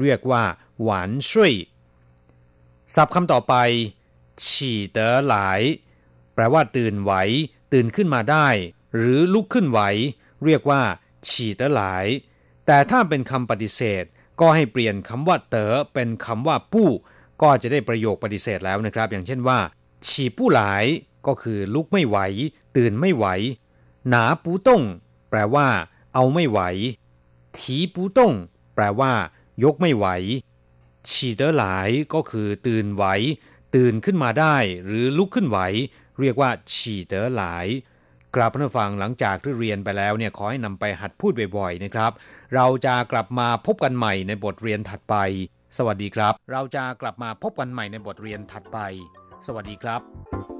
เรียกว่า หวานช่วย ศัพท์คำต่อไป ฉี่เต๋อหลาย แปลว่าตื่นไหว ตื่นขึ้นมาได้ หรือลุกขึ้นไหว เรียกว่า ฉี่เต๋อหลาย แต่ถ้าเป็นคำปฏิเสธ ก็ให้เปลี่ยนคำว่าเต๋อเป็นคำว่าปู้ ก็จะได้ประโยคปฏิเสธแล้วนะครับ อย่างเช่นว่า ฉี่ปู้หลาย ก็คือลุกไม่ไหว ตื่นไม่ไหว หนาปูต้งแปลว่า เอาไม่ไหวถีปูต้งแปลว่า ยกไม่ไหว ฉีเตอหลายก็คือตื่นไหว ตื่นขึ้นมาได้ หรือลุกขึ้นไหว เรียกว่าฉีเตอหลายกลับมาฟังหลังจากที่เรียนไปแล้วเนี่ยขอให้นำไปหัดพูดบ่อยๆนะครับ เราจะกลับมาพบกันใหม่ในบทเรียนถัดไป สวัสดีครับ เราจะกลับมาพบกันใหม่ในบทเรียนถัดไป สวัสดีครับ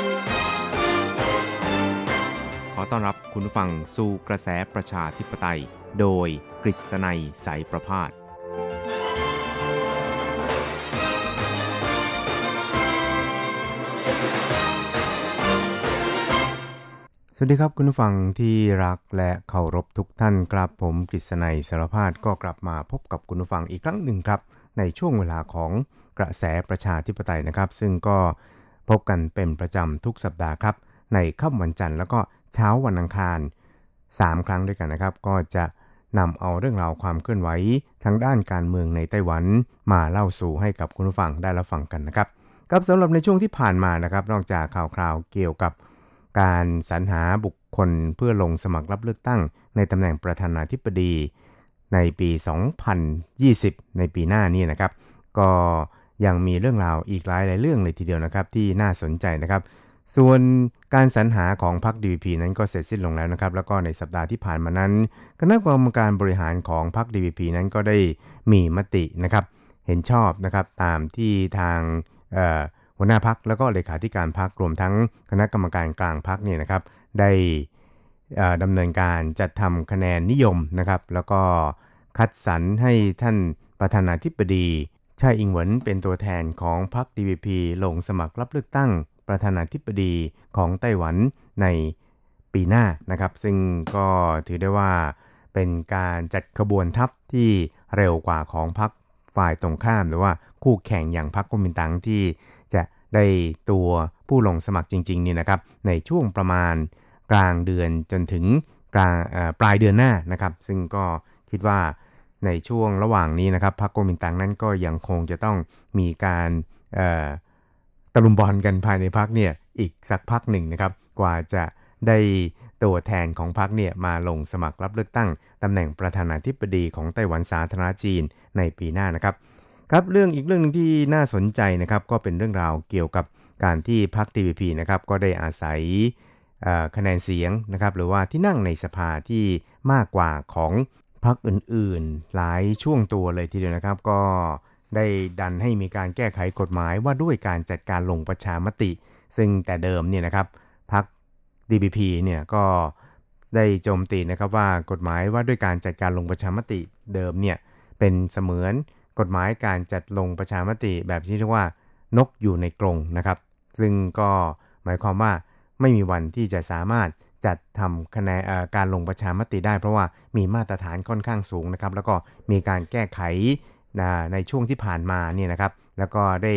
อต้อนรับคุณฟังสู่กระแสประชาธิปไตย โดยกฤษณัยสายประพาสสวัสดีครับคุณผู้ฟังที่รักและเคารพทุกท่านครับผมกฤษณัยสารพาดก็กลับมาพบกับคุณผู้ฟังอีกครั้งหนึ่งครับ ในช่วงเวลาของกระแสประชาธิปไตยนะครับ ซึ่งก็พบกันเป็นประจำทุกสัปดาห์ครับ ในค่ำวันจันทร์แล้วก็ เช้าวันอังคาร 3 ครั้งด้วยกันนะครับ ก็จะนำเอาเรื่องราวความเคลื่อนไหวทางด้านการเมืองในไต้หวันมาเล่าสู่ให้กับคุณผู้ฟังได้รับฟังกันนะครับครับสำหรับในช่วงที่ผ่านมานะครับ นอกจากข่าวคราวเกี่ยวกับการสรรหาบุคคลเพื่อลงสมัครรับเลือกตั้ง ในตำแหน่งประธานาธิบดี ในปี 2020 ในปีหน้านี้นะครับ ก็ยังมีเรื่องราวอีกหลายหลายเรื่องเลยทีเดียวนะครับ ที่น่าสนใจนะครับ ส่วนการสรรหาของพรรค DVP นั้นก็เสร็จสิ้นลงแล้วนะครับ แล้วก็ในสัปดาห์ที่ผ่านมานั้น คณะกรรมการบริหารของพรรค DVP นั้นก็ได้มีมตินะครับ เห็นชอบนะครับตามที่ทางหัวหน้าพักแล้วก็เลขาธิการพักรวมทั้งคณะกรรมการกลางพักเนี่ยนะครับ ได้ดำเนินการจัดทำคะแนนนิยมนะครับ แล้วก็คัดสรรให้ท่านประธานาธิบดีชาอิงหวนเป็นตัวแทนของพรรค DVP ลงสมัครรับเลือกตั้ง ประธานาธิบดีของไต้หวันในปีหน้านะครับ ซึ่งก็ถือได้ว่าเป็นการจัดขบวนทัพที่เร็วกว่าของพรรคฝ่ายตรงข้าม หรือว่าคู่แข่งอย่างพรรคกุมินตังที่จะได้ตัวผู้ลงสมัครจริงๆนี่นะครับ ในช่วงประมาณกลางเดือนจนถึงกลางปลายเดือนหน้านะครับ ซึ่งก็คิดว่าในช่วงระหว่างนี้นะครับพรรคโกมินตังนั้นก็ยังคงจะต้องมีการ ตะลุมบอลกันภายในพรรคเนี่ยอีกสักพักหนึ่งนะครับกว่าจะได้ตัวแทนของพรรคเนี่ยมาลงสมัครรับเลือกตั้งตำแหน่งประธานาธิบดีของไต้หวันสาธารณจีนในปีหน้านะครับครับเรื่องอีกเรื่องนึงที่น่าสนใจนะครับก็เป็นเรื่องราวเกี่ยวกับการที่พรรค TVP นะครับก็ได้อาศัยคะแนนเสียงนะครับหรือว่าที่นั่งในสภาที่มากกว่าของพรรคอื่นๆ หลายช่วงตัวเลยทีเดียวนะครับ ก็ ได้ดันให้มีการแก้ไขกฎหมายว่าด้วยการจัดการลงประชามติ ซึ่งแต่เดิมเนี่ยนะครับพรรค DBP เนี่ยก็ได้โจมตีนะครับว่ากฎหมายว่าด้วยการจัดการลงประชามติเดิมเนี่ยเป็นเสมือนกฎหมายการจัดลงประชามติแบบที่เรียกว่านกอยู่ในกรงนะครับ ซึ่งก็หมายความว่าไม่มีวันที่จะสามารถจัดทำคะแนนการลงประชามติได้ เพราะว่ามีมาตรฐานค่อนข้างสูงนะครับ แล้วก็มีการแก้ไข ในช่วงที่ผ่านมาเนี่ยนะครับ แล้วก็ได้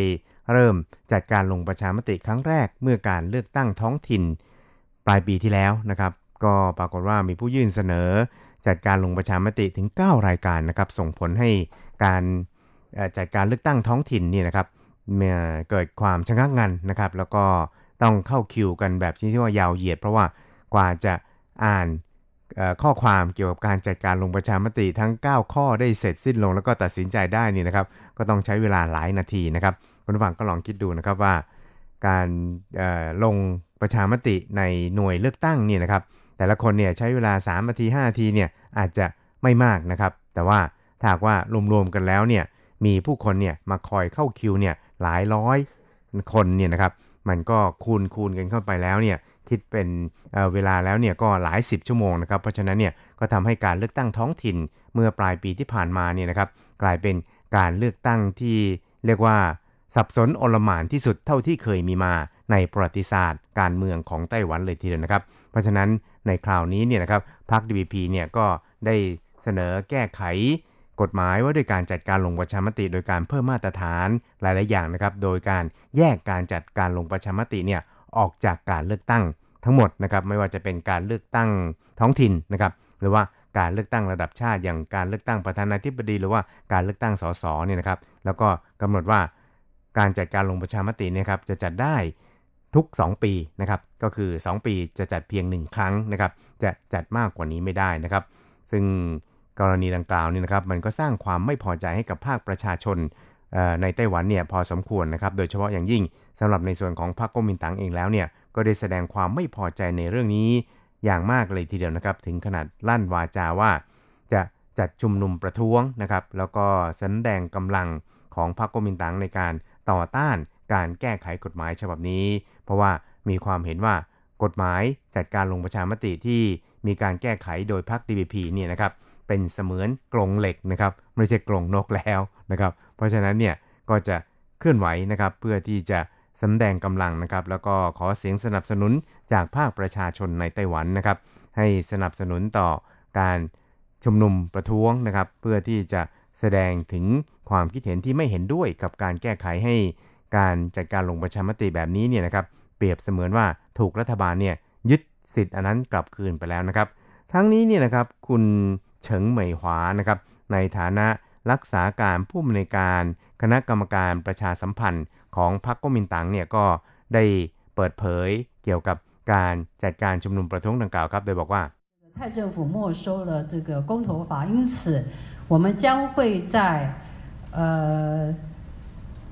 เริ่มจัดการลงประชามติครั้งแรกเมื่อการเลือกตั้งท้องถิ่นปลายปีที่แล้วนะครับ ก็ปรากฏว่ามีผู้ยื่นเสนอ จัดการลงประชามติถึง 9 รายการนะครับ ส่งผลให้การจัดการเลือกตั้งท้องถิ่นนี่นะครับเกิดความชะงักงันนะครับ แล้วก็ต้องเข้าคิวกันแบบที่ว่า ยาวเหยียด เพราะว่ากว่าจะอ่าน ข้อความเกี่ยวกับการจัดการลงประชามติทั้ง 9 ข้อได้เสร็จสิ้นลงแล้วก็ตัดสินใจได้นี่นะครับ ก็ต้องใช้เวลาหลายนาทีนะครับคุณผู้ฟังก็ลองคิดดูนะครับว่า การลงประชามติในหน่วยเลือกตั้งนี่นะครับ แต่ละคนเนี่ยใช้เวลา3นาที5นาทีเนี่ยอาจจะไม่มากนะครับ แต่ว่าถ้าว่ารวมๆกันแล้วเนี่ยมีผู้คนเนี่ยมาคอยเข้าคิวเนี่ยหลายร้อยคนเนี่ยนะครับ มันก็คูณคูณกันเข้าไปแล้วเนี่ย คิดเป็นเเวลาแล้วเนี่ยก็หลาย 10 ชั่วโมงนะครับ เพราะฉะนั้นเนี่ยก็ทำให้การเลือกตั้งท้องถิ่นเมื่อปลายปีที่ผ่านมาเนี่ยนะครับกลายเป็นการเลือกตั้งที่เรียกว่าสับสนอลหม่านที่สุดเท่าที่เคยมีมาในประวัติศาสตร์ การเมืองของไต้หวันเลยทีเดียวนะครับ เพราะฉะนั้นในคราวนี้เนี่ยนะครับพรรค DPP เนี่ยก็ได้เสนอแก้ไขกฎหมายว่าด้วยการจัดการลงประชามติโดยการเพิ่มมาตรฐานหลาย ๆ อย่างนะครับ โดยการแยกการจัดการลงประชามติเนี่ย ออกจากการเลือกตั้งทั้งหมดนะครับไม่ว่าจะเป็นการเลือกตั้งท้องถิ่นนะครับหรือว่าการเลือกตั้งระดับชาติ อย่างการเลือกตั้งประธานาธิบดีหรือว่าการเลือกตั้งสสเนี่ยนะครับ แล้วก็กำหนดว่าการจัดการลงประชามติเนี่ยครับจะจัดได้ทุก 2 ปีนะครับก็คือ 2 ปีจะจัดเพียง 1 ครั้งนะครับจะจัดมากกว่านี้ไม่ได้นะครับ ซึ่งกรณีดังกล่าวนี่นะครับมันก็สร้างความไม่พอใจให้กับภาคประชาชน ในไต้หวันเนี่ยพอสมควรนะครับ โดยเฉพาะอย่างยิ่งสำหรับในส่วนของพรรคก๊กมินตั๋งเองแล้วเนี่ยก็ได้แสดงความไม่พอใจในเรื่องนี้ อย่างมากเลยทีเดียวนะครับ ถึงขนาดลั่นวาจาว่า จะจัดชุมนุมประท้วงนะครับ แล้วก็แสดงกำลังของพรรคก๊กมินตั๋งในการต่อต้านการแก้ไขกฎหมายฉบับนี้ เพราะว่ามีความเห็นว่ากฎหมายจัดการลงประชามติที่มีการแก้ไขโดยพรรค DPP เนี่ยนะครับเป็นเสมือนกรงเหล็กนะครับไม่ใช่กรงนกแล้วนะครับ เพราะฉะนั้นเนี่ยก็จะเคลื่อนไหวนะครับเพื่อที่จะสำแดงกำลังนะครับแล้วก็ขอเสียงสนับสนุนจากภาคประชาชนในไต้หวันนะครับ ให้สนับสนุนต่อการชุมนุมประท้วงนะครับ เพื่อที่จะแสดงถึงความคิดเห็นที่ไม่เห็นด้วยกับการแก้ไขให้การจัดการลงประชามติแบบนี้เนี่ยนะครับเปรียบเสมือนว่าถูกรัฐบาลเนี่ยยึดสิทธิ์อันนั้นกลับคืนไปแล้วนะครับ ทั้งนี้เนี่ยนะครับคุณเฉิงเหมยหวานะครับในฐานะ รักษาการผู้อำนวยการคณะกรรมการประชาสัมพันธ์ของพรรคก๊กมินตั๋งเนี่ยก็ได้เปิดเผยเกี่ยวกับการจัดการชุมนุมประท้วงดังกล่าวครับโดยบอกว่า蔡政府没收了这个公投法，因此我们将会在呃，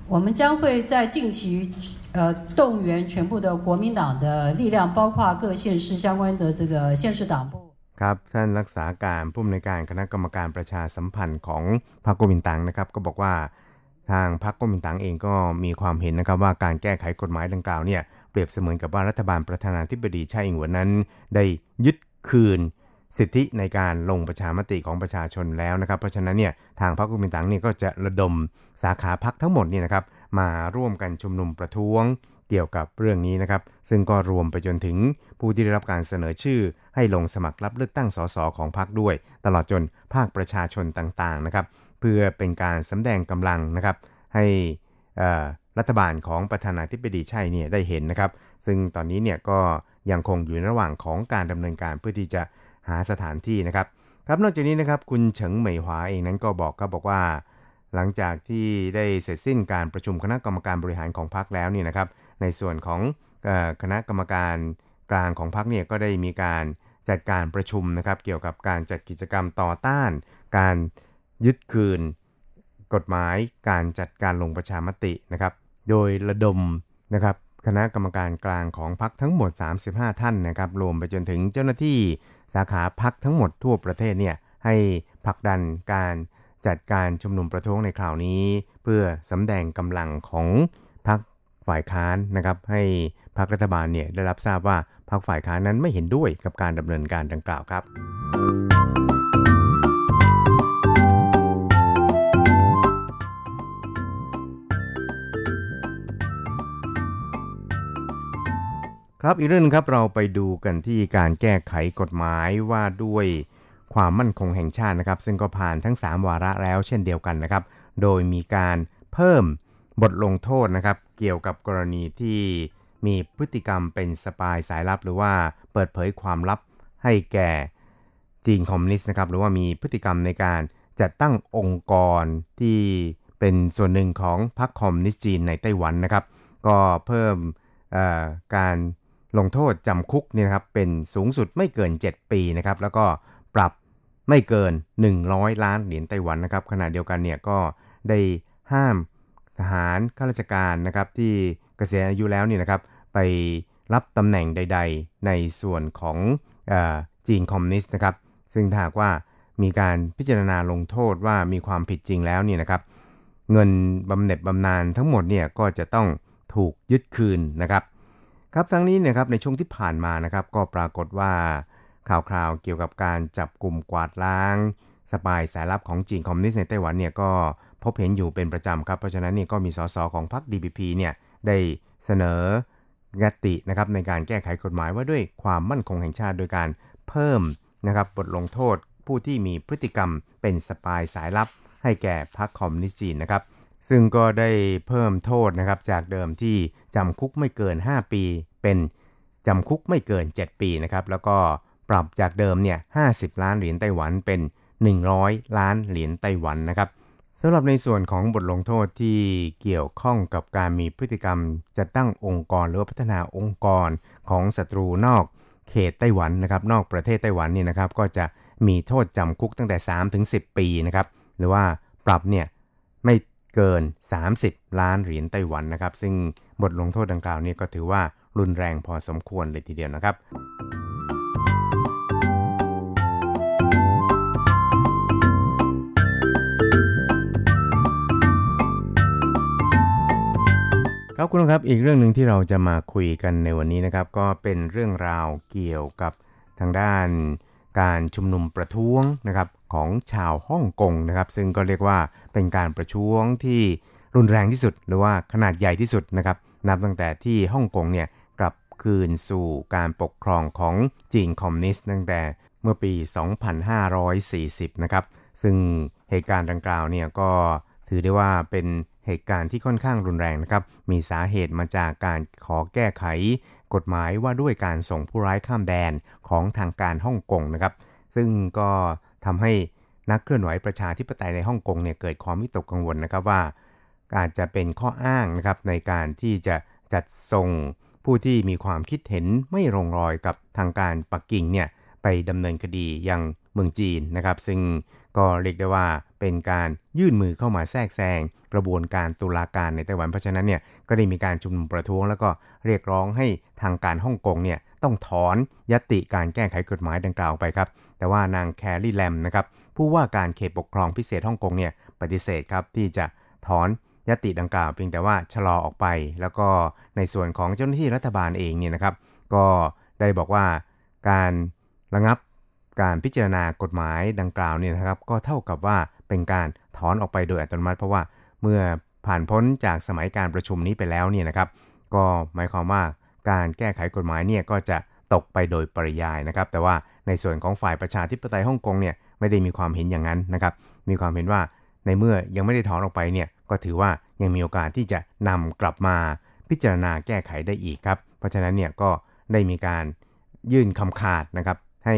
我们将会在近期呃动员全部的国民党的力量，包括各县市相关的这个县市党部。 ครับท่านรักษาการผู้อำนวยการคณะกรรมการประชาสัมพันธ์ของพรรคก๊กมินตังนะครับ ก็บอกว่าทางพรรคก๊กมินตั๋งเองก็มีความเห็นนะครับว่าการแก้ไขกฎหมายดังกล่าวเนี่ยเปรียบเสมือนกับว่ารัฐบาลประธานาธิบดีไช่อิงหวนนั้น ได้ยึดคืนสิทธิในการลงประชามติของประชาชนแล้วนะครับ เพราะฉะนั้นเนี่ยทางพรรคก๊กมินตั๋งเนี่ยก็จะระดมสาขาพรรคทั้งหมดนี่นะครับมาร่วมกันชุมนุมประท้วง เกี่ยวกับเรื่องนี้นะครับ ซึ่งก็รวมไปจนถึงผู้ที่ได้รับการเสนอชื่อ ให้ลงสมัครรับเลือกตั้งสสของพรรคด้วย ตลอดจนภาคประชาชนต่างๆนะครับ เพื่อเป็นการสำแดงกำลังนะครับ ให้รัฐบาลของประธานาธิบดีชัยเนี่ยได้เห็นนะครับ ซึ่งตอนนี้เนี่ยก็ยังคงอยู่ในระหว่างของการดำเนินการเพื่อที่จะหาสถานที่นะครับ ครับนอกจากนี้นะครับคุณเฉิงเหมยหวาเองนั้นก็บอกครับบอกว่า หลังจากที่ได้เสร็จสิ้นการประชุมคณะกรรมการบริหารของพรรคแล้วเนี่ยนะครับ ในส่วนของคณะกรรมการกลางของพรรคเนี่ยก็ได้มีการจัดการประชุมนะครับ เกี่ยวกับการจัดกิจกรรมต่อต้าน การยึดคืน กฎหมายการจัดการลงประชามตินะครับ โดยระดมนะครับคณะกรรมการกลางของพรรคทั้งหมด 35 ท่านนะครับ รวมไปจนถึงเจ้าหน้าที่สาขาพรรคทั้งหมดทั่วประเทศเนี่ยให้ผลักดันการจัดการชุมนุมประท้วงในคราวนี้ เพื่อสำแดงกำลังของ ฝ่ายค้านนะครับ ให้พรรครัฐบาลเนี่ยได้รับทราบว่าพรรคฝ่ายค้านนั้นไม่เห็นด้วยกับการดำเนินการดังกล่าวครับครับอีกเรื่องครับเราไปดูกันที่การแก้ไขกฎหมายว่าด้วยความมั่นคงแห่งชาตินะครับ ซึ่งก็ผ่านทั้ง 3 วาระแล้วเช่นเดียวกันนะครับ โดยมีการเพิ่มบทลงโทษนะครับ เกี่ยวกับกรณีที่มีพฤติกรรมเป็นสปายสายลับ หรือว่าเปิดเผยความลับให้แก่จีนคอมมิวนิสต์นะครับ หรือว่ามีพฤติกรรมในการจัดตั้งองค์กรที่เป็นส่วนหนึ่งของพรรคคอมมิวนิสต์จีนในไต้หวันนะครับ ก็เพิ่มการลงโทษจำคุกเนี่ยครับเป็นสูงสุดไม่เกิน 7 ปีนะครับ แล้วก็ปรับไม่เกิน 100 ล้านเหรียญไต้หวันนะครับขณะเดียวกันเนี่ยก็ได้ห้าม ทหารข้าราชการนะครับที่เกษียณอายุแล้วนี่นะครับไปรับตำแหน่งใด ๆ ในส่วนของอจีนคอมมิวนิสต์นะครับ ซึ่งถ้าหากว่ามีการพิจารณาลงโทษว่ามีความผิดจริงแล้วเนี่ยนะครับ เงินบำเหน็จบำนาญทั้งหมดเนี่ยก็จะต้องถูกยึดคืนนะครับครับทั้งนี้นะครับในช่วงที่ผ่านมานะครับ ก็ปรากฏว่าข่าวคราวเกี่ยวกับการจับกลุ่มกวาดล้าง สปายสายลับของจีนคอมมิวนิสต์ในไต้หวันเนี่ยก็ พบเห็นอยู่เป็นประจำครับ เพราะฉะนั้นนี่ก็มีสสของพรรค DPP เนี่ยได้เสนอยตินะครับในการแก้ไขกฎหมายว่าด้วยความมั่นคงแห่งชาติโดยการเพิ่มนะครับบทลงโทษผู้ที่มีพฤติกรรมเป็นสปายสายลับ ให้แก่พรรคคอมมิวนิสต์จีนนะครับซึ่งก็ได้เพิ่มโทษนะครับจากเดิมที่จำคุกไม่เกิน 5 ปี เป็นจำคุกไม่เกิน 7 ปีนะครับแล้วก็ปรับจากเดิมเนี่ย50 ล้านเหรียญไต้หวันเป็น 100 ล้านเหรียญไต้หวันนะครับ สำหรับในส่วนของบทลงโทษที่เกี่ยวข้องกับการมีพฤติกรรมจะตั้งองค์กรหรือพัฒนาองค์กรของศัตรูนอกเขตไต้หวันนะครับนอกประเทศไต้หวันนี่นะครับก็จะมีโทษจำคุกตั้งแต่ 3 ถึง 10 ปีนะครับหรือว่าปรับเนี่ยไม่เกิน 30 ล้านเหรียญไต้หวันนะครับ ซึ่งบทลงโทษดังกล่าวนี้ก็ถือว่ารุนแรงพอสมควรเลยทีเดียวนะครับ ครับคุณครับอีกเรื่องหนึ่งที่เราจะมาคุยกันในวันนี้นะครับ ก็เป็นเรื่องราวเกี่ยวกับทางด้านการชุมนุมประท้วงนะครับของชาวฮ่องกงนะครับ ซึ่งก็เรียกว่าเป็นการประท้วงที่รุนแรงที่สุด หรือว่าขนาดใหญ่ที่สุดนะครับนับตั้งแต่ที่ฮ่องกงเนี่ยกลับคืนสู่การปกครองของจีนคอมมิวนิสต์ตั้งแต่เมื่อปี 2540 นะครับ ซึ่งเหตุการณ์ดังกล่าวเนี่ยก็ถือได้ว่าเป็น เหตุการณ์ที่ค่อนข้างรุนแรงนะครับ มีสาเหตุมาจากการขอแก้ไข กฎหมายว่าด้วยการส่งผู้ร้ายข้ามแดนของทางการฮ่องกงนะครับ ซึ่งก็ทำให้นักเคลื่อนไหวประชาธิปไตยในฮ่องกงเนี่ยเกิดความวิตกกังวลนะครับว่าอาจจะเป็นข้ออ้างนะครับในการที่จะจัดส่งผู้ที่มีความคิดเห็นไม่ลงรอยกับทางการปักกิ่งเนี่ยไปดำเนินคดียังเมืองจีนนะครับ ซึ่ง ก็เรียกได้ว่าเป็นการยื่นมือเข้ามาแทรกแซงกระบวนการตุลาการในไต้หวันเพราะฉะนั้นเนี่ยก็ได้มีการชุมนุมประท้วง แล้วก็เรียกร้องให้ทางการฮ่องกงเนี่ยต้องถอนยติการแก้ไขกฎหมายดังกล่าวไปครับ แต่ว่านางแคลรี่แลมนะครับผู้ว่าการเขตปกครองพิเศษฮ่องกงเนี่ยปฏิเสธครับที่จะถอนยติดังกล่าวเพียงแต่ว่าชะลอออกไป แล้วก็ในส่วนของเจ้าหน้าที่รัฐบาลเองเนี่ยนะครับ ก็ได้บอกว่าการระงับ การพิจารณากฎหมายดังกล่าวเนี่ยนะครับ ก็เท่ากับว่าเป็นการถอนออกไปโดยอัตโนมัติ เพราะว่าเมื่อผ่านพ้นจากสมัยการประชุมนี้ไปแล้วเนี่ยนะครับ ก็หมายความว่าการแก้ไขกฎหมายเนี่ยก็จะตกไปโดยปริยายนะครับ แต่ว่าในส่วนของฝ่ายประชาธิปไตยฮ่องกงเนี่ยไม่ได้มีความเห็นอย่างนั้นนะครับ มีความเห็นว่าในเมื่อยังไม่ได้ถอนออกไปเนี่ยก็ถือว่ายังมีโอกาสที่จะนำกลับมาพิจารณาแก้ไขได้อีกครับ เพราะฉะนั้นเนี่ยก็ได้มีการยื่นคำขาดนะครับ ให้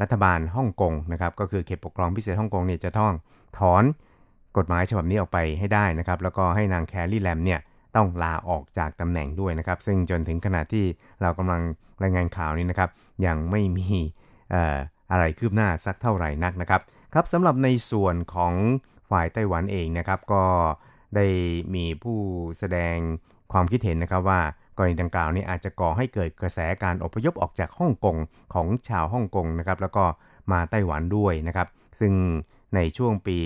รัฐบาลฮ่องกงนะครับก็คือเขตปกครองพิเศษฮ่องกงเนี่ยจะต้องถอนกฎหมายฉบับนี้ออกไปให้ได้นะครับแล้วก็ให้นางแคลรี่แลมเนี่ยต้องลาออกจากตำแหน่งด้วยนะครับ ซึ่งจนถึงขณะที่เรากำลังรายงานข่าวนี้นะครับ ยังไม่มีอะไรคืบหน้าสักเท่าไหร่นักนะครับครับสำหรับในส่วนของฝ่ายไต้หวันเองนะครับ ก็ได้มีผู้แสดงความคิดเห็นนะครับว่า กรณีดังกล่าวนี้อาจจะก่อให้เกิดกระแสการอพยพออกจากฮ่องกงของชาวฮ่องกงนะครับแล้วก็มาไต้หวันด้วยนะครับ ซึ่งในช่วงปี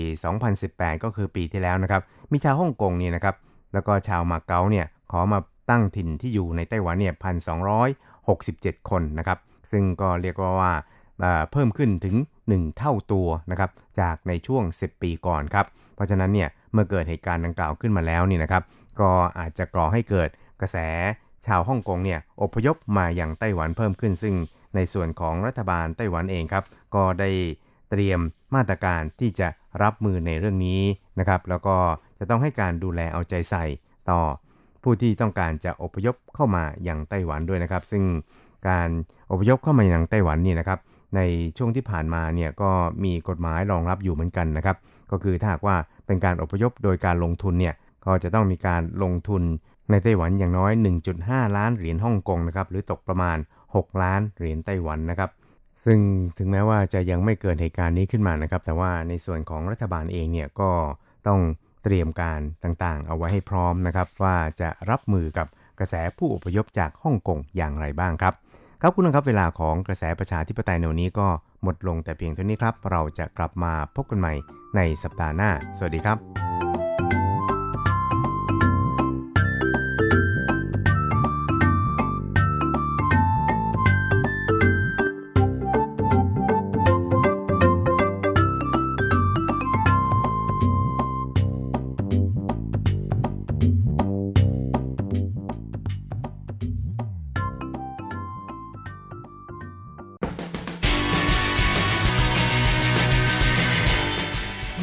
2018 ก็คือปีที่แล้วนะครับ มีชาวฮ่องกงนี่นะครับ แล้วก็ชาวมาเก๊าเนี่ยขอมาตั้งถิ่นที่อยู่ในไต้หวันเนี่ย 1,267 คนนะครับ ซึ่งก็เรียกว่าว่าเพิ่มขึ้นถึง 1 เท่าตัวนะครับ จากในช่วง 10 ปีก่อนครับ เพราะฉะนั้นเนี่ย เมื่อเกิดเหตุการณ์ดังกล่าวขึ้นมาแล้วนี่นะครับ ก็อาจจะก่อให้เกิด กระแสชาวฮ่องกงเนี่ยอพยพมาอย่างไต้หวันเพิ่มขึ้น ซึ่งในส่วนของรัฐบาลไต้หวันเองครับ ก็ได้เตรียมมาตรการที่จะรับมือในเรื่องนี้นะครับ แล้วก็จะต้องให้การดูแลเอาใจใส่ต่อผู้ที่ต้องการจะอพยพเข้ามาอย่างไต้หวันด้วยนะครับ ซึ่งการอพยพเข้ามาอย่างไต้หวันนี่นะครับ ในช่วงที่ผ่านมาเนี่ยก็มีกฎหมายรองรับอยู่เหมือนกันนะครับ ก็คือถ้าหากว่าเป็นการอพยพโดยการลงทุนเนี่ยก็จะต้องมีการลงทุน ในไต้หวันอย่างน้อย 1.5 ล้านเหรียญฮ่องกงนะครับหรือตกประมาณ 6 ล้านเหรียญไต้หวันนะครับ ซึ่งถึงแม้ว่าจะยังไม่เกิดเหตุการณ์นี้ขึ้นมานะครับ แต่ว่าในส่วนของรัฐบาลเองเนี่ยก็ต้องเตรียมการต่างๆ เอาไว้ให้พร้อมนะครับว่าจะรับมือกับกระแสผู้อพยพจากฮ่องกงอย่างไรบ้างครับครับคุณครับเวลาของกระแสประชาธิปไตยในวันนี้ก็หมดลงแต่เพียงเท่านี้ครับ เราจะกลับมาพบกันใหม่ในสัปดาห์หน้า สวัสดีครับ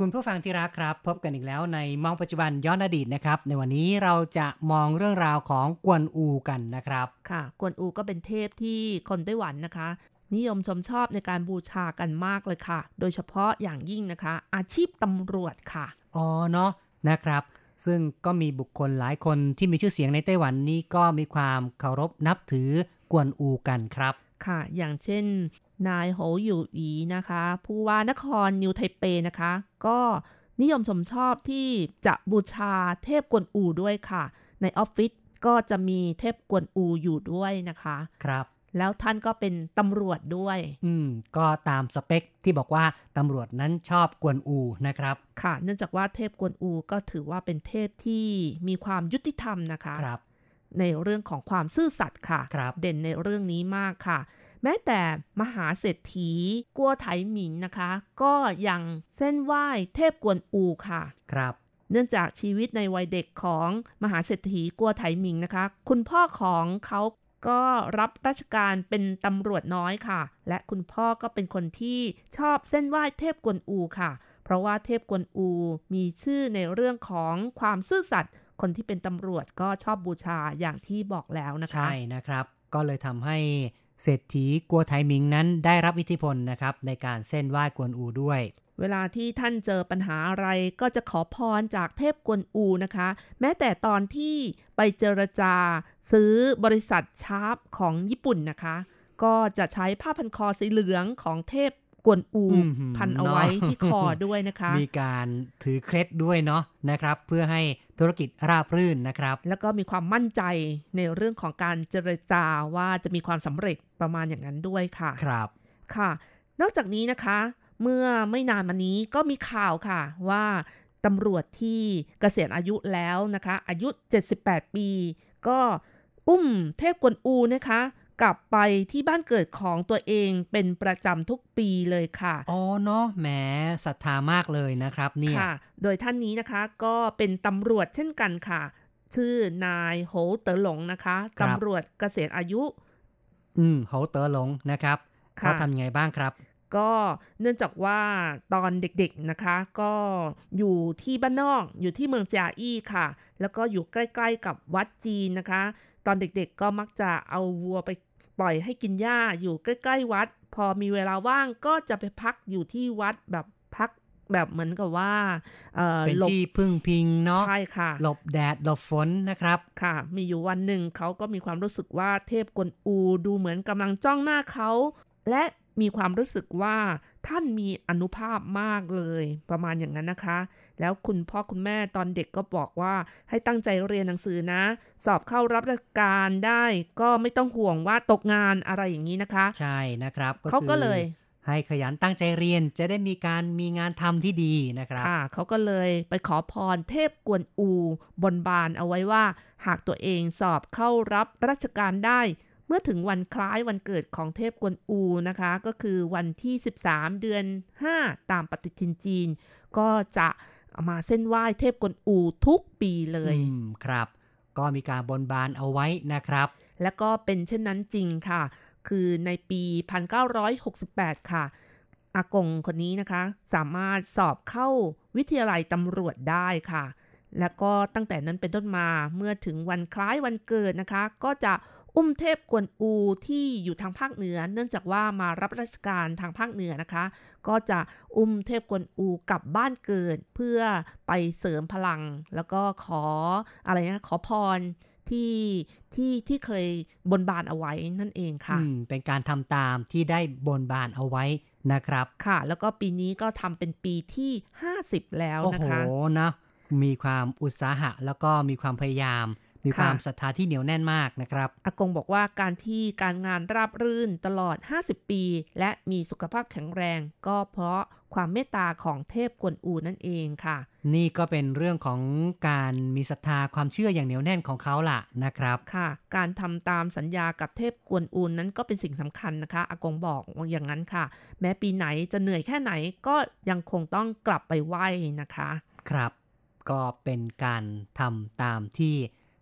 คุณผู้ฟังที่รักครับ พบกันอีกแล้วในมองปัจจุบันย้อนอดีตนะครับ ในวันนี้เราจะมองเรื่องราวของกวนอูกันนะครับค่ะ กวนอูก็เป็นเทพที่คนไต้หวันนะคะ นิยมชมชอบในการบูชากันมากเลยค่ะ โดยเฉพาะอย่างยิ่งนะคะ อาชีพตำรวจค่ะ อ๋อเนาะนะครับ ซึ่งก็มีบุคคลหลายคนที่มีชื่อเสียงในไต้หวันนี้ก็มีความเคารพนับถือกวนอูกันครับค่ะ อย่างเช่น นายโหอยู่อีนะคะ ผู้ว่านครนิวไทเปนะคะ ก็นิยมชมชอบที่จะบูชาเทพกวนอูด้วยค่ะ ในออฟฟิศก็จะมีเทพกวนอูอยู่ด้วยนะคะ ครับ แล้วท่านก็เป็นตำรวจด้วย อืม ก็ตามสเปคที่บอกว่าตำรวจนั้นชอบกวนอูนะครับ ค่ะ เนื่องจากว่าเทพกวนอูก็ถือว่าเป็นเทพที่มีความยุติธรรมนะคะ ครับ ในเรื่องของความซื่อสัตย์ค่ะครับเด่นในเรื่องนี้มากค่ะ แม้แต่มหาเศรษฐีกัวไถหมิงนะคะ ก็ยังเส้นไหว้เทพกวนอูค่ะ ครับ เนื่องจากชีวิตในวัยเด็กของมหาเศรษฐีกัวไถหมิงนะคะ คุณพ่อของเขาก็รับราชการเป็นตำรวจน้อยค่ะ และคุณพ่อก็เป็นคนที่ชอบเส้นไหว้เทพกวนอูค่ะ เพราะว่าเทพกวนอูมีชื่อในเรื่องของความซื่อสัตย์คนที่เป็นตำรวจก็ชอบบูชาอย่างที่บอกแล้วนะคะ ใช่นะครับ ก็เลยทำให้ เศรษฐีกัวไทหมิงนั้นได้รับอิทธิพลนะครับในการเส้นไหว้กวนอูด้วย เวลาที่ท่านเจอปัญหาอะไรก็จะขอพรจากเทพกวนอูนะคะ แม้แต่ตอนที่ไปเจรจา ซื้อบริษัทชาร์ปของญี่ปุ่นนะคะ ก็จะใช้ผ้าพันคอสีเหลืองของเทพ กวนอูอื้อหือพันเอาไว้เนอะที่คอด้วยนะคะ มีการถือเคล็ดด้วยเนาะนะครับ เพื่อให้ธุรกิจราบรื่นนะครับ แล้วก็มีความมั่นใจในเรื่องของการเจรจาว่าจะมีความสำเร็จประมาณอย่างนั้นด้วยค่ะครับค่ะ นอกจากนี้นะคะ เมื่อไม่นานมานี้ก็มีข่าวค่ะว่าตำรวจที่เกษียณอายุแล้วนะคะ อายุ 78 ปี ก็อุ้มเทพกวนอูนะคะ กลับไปที่บ้านเกิดของตัวเองเป็นประจำทุกปีเลยค่ะ อ๋อเนาะแหมศรัทธามากเลยนะครับเนี่ยค่ะโดยท่านนี้นะคะก็เป็นตำรวจเช่นกันค่ะ ชื่อนายโหเต๋อหลงนะคะตำรวจเกษียณอายุ อืมโหเตอหลงนะครับค่ะเขาทำยังไงบ้างครับก็เนื่องจากว่าตอนเด็กๆนะคะ ก็อยู่ที่บ้านนอกอยู่ที่เมืองจาอี้ค่ะ แล้วก็อยู่ใกล้ๆกับวัดจีนนะคะ ตอนเด็กๆก็มักจะเอาวัวไป ปล่อยให้กินหญ้าอยู่ใกล้ๆวัด พอมีเวลาว่างก็จะไปพักอยู่ที่วัดแบบพักแบบเหมือนกับว่าเอ่อเป็นหลบที่พึ่งพิงเนาะใช่ค่ะ หลบแดดหลบฝนนะครับค่ะ มีอยู่วันหนึ่งเขาก็มีความรู้สึกว่าเทพกวนอูดูเหมือนกำลังจ้องหน้าเขา และ มีความรู้สึกว่าท่านมีอนุภาพมากเลยประมาณอย่างนั้นนะคะ แล้วคุณพ่อคุณแม่ตอนเด็กก็บอกว่าให้ตั้งใจเรียนหนังสือนะ สอบเข้ารับราชการได้ก็ไม่ต้องห่วงว่าตกงานอะไรอย่างนี้นะคะ ใช่นะครับเขาก็เลยคือให้ขยันตั้งใจเรียนจะได้มีการมีงานทำที่ดีนะครับค่ะเขาก็เลยไปขอพรเทพกวนอู บนบานเอาไว้ว่า หากตัวเองสอบเข้ารับราชการได้ เมื่อถึงวันคล้ายวันเกิดของเทพกวนอูนะคะ ก็คือวันที่ 13 เดือน 5 ตามปฏิทินจีน ก็จะเอามาเส้นไหว้เทพกวนอูทุกปีเลยอืมครับ ก็มีการบนบานเอาไว้นะครับ และก็เป็นเช่นนั้นจริงค่ะ คือในปี 1968 ค่ะอากงคนนี้นะคะ สามารถสอบเข้าวิทยาลัยตำรวจได้ค่ะ แล้วก็ตั้งแต่นั้นเป็นต้นมาเมื่อถึงวันคล้ายวันเกิดนะคะ ก็จะอุ้มเทพกวนอูที่อยู่ทางภาคเหนือ เนื่องจากว่ามารับราชการทางภาคเหนือนะคะ ก็จะอุ้มเทพกวนอูกลับบ้านเกิดเพื่อไปเสริมพลัง แล้วก็ขออะไรนะขอพรที่ที่ที่เคยบนบานเอาไว้นั่นเองค่ะอืมเป็นการทำตามที่ได้บนบานเอาไว้นะครับ ค่ะ แล้วก็ปีนี้ก็ทำเป็นปีที่ 50 แล้วโอ้นะโหคะนะ มีความอุตสาหะ แล้วก็มีความพยายาม มีความค่ะศรัทธาที่เหนียวแน่นมากนะครับอากงบอกว่าการที่การงานราบรื่นตลอด 50 ปี และมีสุขภาพแข็งแรง ก็เพราะความเมตตาของเทพกวนอูนั่นเองค่ะ นี่ก็เป็นเรื่องของการมีศรัทธาความเชื่ออย่างเหนียวแน่นของเขาล่ะนะครับค่ะ การทำตามสัญญากับเทพกวนอูนนั้นก็เป็นสิ่งสำคัญนะคะอากงบอกว่าอย่างนั้นค่ะ แม้ปีไหนจะเหนื่อยแค่ไหนก็ยังคงต้องกลับไปไหว้นะคะ ครับ ก็เป็นการทำตามที่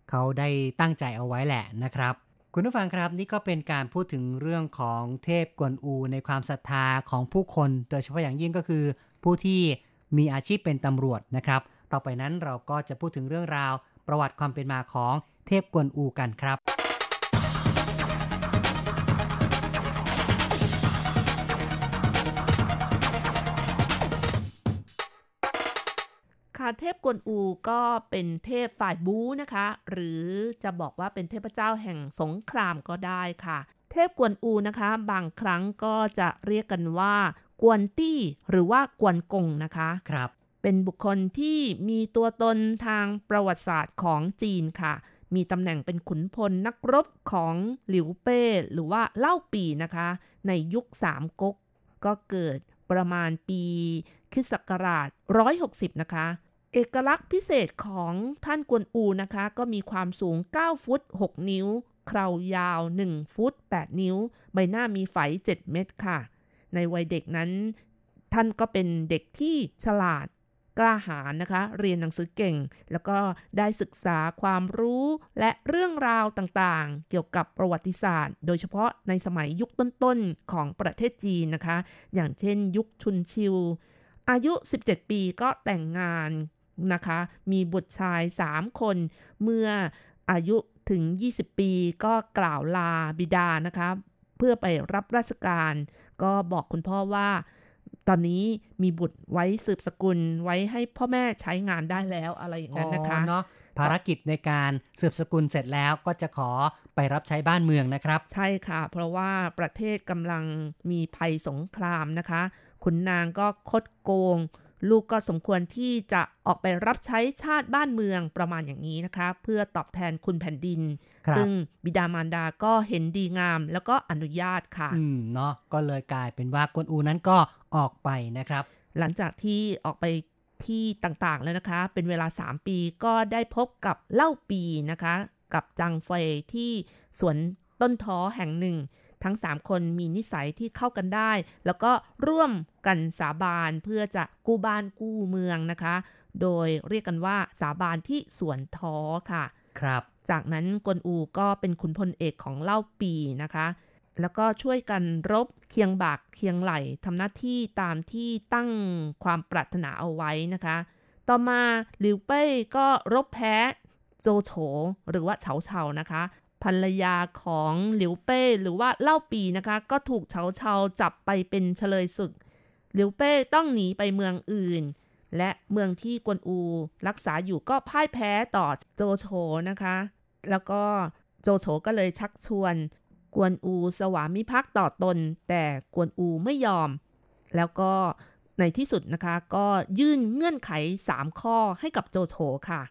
เขาได้ตั้งใจเอาไว้แหละนะครับ คุณผู้ฟังครับนี่ก็เป็นการพูดถึงเรื่องของเทพกวนอูในความศรัทธาของผู้คน โดยเฉพาะอย่างยิ่งก็คือ ผู้ที่มีอาชีพเป็นตำรวจนะครับ ต่อไปนั้นเราก็จะพูดถึงเรื่องราว ประวัติความเป็นมาของเทพกวนอูกันครับ เทพกวนอูก็เป็นเทพฝ่ายบู๊นะคะ หรือจะบอกว่าเป็นเทพเจ้าแห่งสงครามก็ได้ค่ะ เทพกวนอูนะคะ บางครั้งก็จะเรียกกันว่ากวนตี้หรือว่ากวนกงนะคะครับ เป็นบุคคลที่มีตัวตนทางประวัติศาสตร์ของจีนค่ะ มีตำแหน่งเป็นขุนพลนักรบของหลิวเป้หรือว่าเล่าปีนะคะ ในยุคสามก๊กก็เกิดประมาณปีคริสต์ศักราช160 นะคะ เอกลักษณ์พิเศษของท่านกวนอูนะคะ ก็มีความสูง 9 ฟุต 6 นิ้ว เครายาว 1 ฟุต 8 นิ้ว ใบหน้ามีไฝ 7 เม็ดค่ะ ในวัยเด็กนั้น ท่านก็เป็นเด็กที่ฉลาดกล้าหาญนะคะ เรียนหนังสือเก่ง แล้วก็ได้ศึกษาความรู้และเรื่องราวต่างๆ เกี่ยวกับประวัติศาสตร์ โดยเฉพาะในสมัยยุคต้นๆ ของประเทศจีนนะคะ อย่างเช่นยุคชุนชิว อายุ 17 ปีก็แต่งงาน นะคะ มีบุตรชาย 3 คน เมื่ออายุถึง 20 ปีก็กล่าวลาบิดานะคะ เพื่อไปรับราชการ ก็บอกคุณพ่อว่า ตอนนี้มีบุตรไว้สืบสกุลไว้ให้พ่อแม่ใช้งานได้แล้วอะไรอย่างนั้นนะคะอ๋อเนาะภารกิจในการสืบสกุลเสร็จแล้วก็จะขอไปรับใช้บ้านเมืองนะครับ ใช่ค่ะ เพราะว่าประเทศกำลังมีภัยสงครามนะคะขุนนางก็คดโกง ลูกก็สมควรที่จะออกไปรับใช้ชาติบ้านเมืองประมาณอย่างนี้นะคะ เพื่อตอบแทนคุณแผ่นดินครับซึ่งบิดามารดาก็เห็นดีงาม แล้วก็อนุญาตค่ะ อืมเนาะก็เลยกลายเป็นว่ากวนอูนั้นก็ออกไปนะครับ หลังจากที่ออกไปที่ต่างๆแล้วนะคะ เป็นเวลา 3 ปีก็ได้พบกับเล่าปีนะคะ กับจังเฟยที่สวนต้นท้อแห่งหนึ่ง ทั้ง 3 คนมีนิสัยที่เข้ากันได้ แล้วก็ร่วมกันสาบานเพื่อจะกู้บ้านกู้เมืองนะคะ โดยเรียกกันว่าสาบานที่สวนท้อค่ะ ครับ จากนั้นกวนอูก็เป็นขุนพลเอกของเล่าปีนะคะแล้วก็ช่วยกันรบเคียงบากเคียงไหลทำหน้าที่ตามที่ตั้งความปรารถนาเอาไว้นะคะ ต่อมาหลิวเป้ยก็รบแพ้โจโฉหรือว่าเฉาเฉานะคะ ภรรยาของหลิวเป้ยหรือว่าเล่าปีนะคะ ก็ถูกเฉาเฉาจับไปเป็นเฉลยศึก หลิวเป้ยต้องหนีไปเมืองอื่น และเมืองที่กวนอู รักษาอยู่ก็พ่ายแพ้ต่อโจโฉนะคะ แล้วก็โจโฉก็เลยชักชวน กวนอูสวามิภักดิ์ต่อตน แต่กวนอูไม่ยอม แล้วก็ในที่สุดนะคะก็ยื่นเงื่อนไข 3 ข้อให้กับโจโฉค่ะ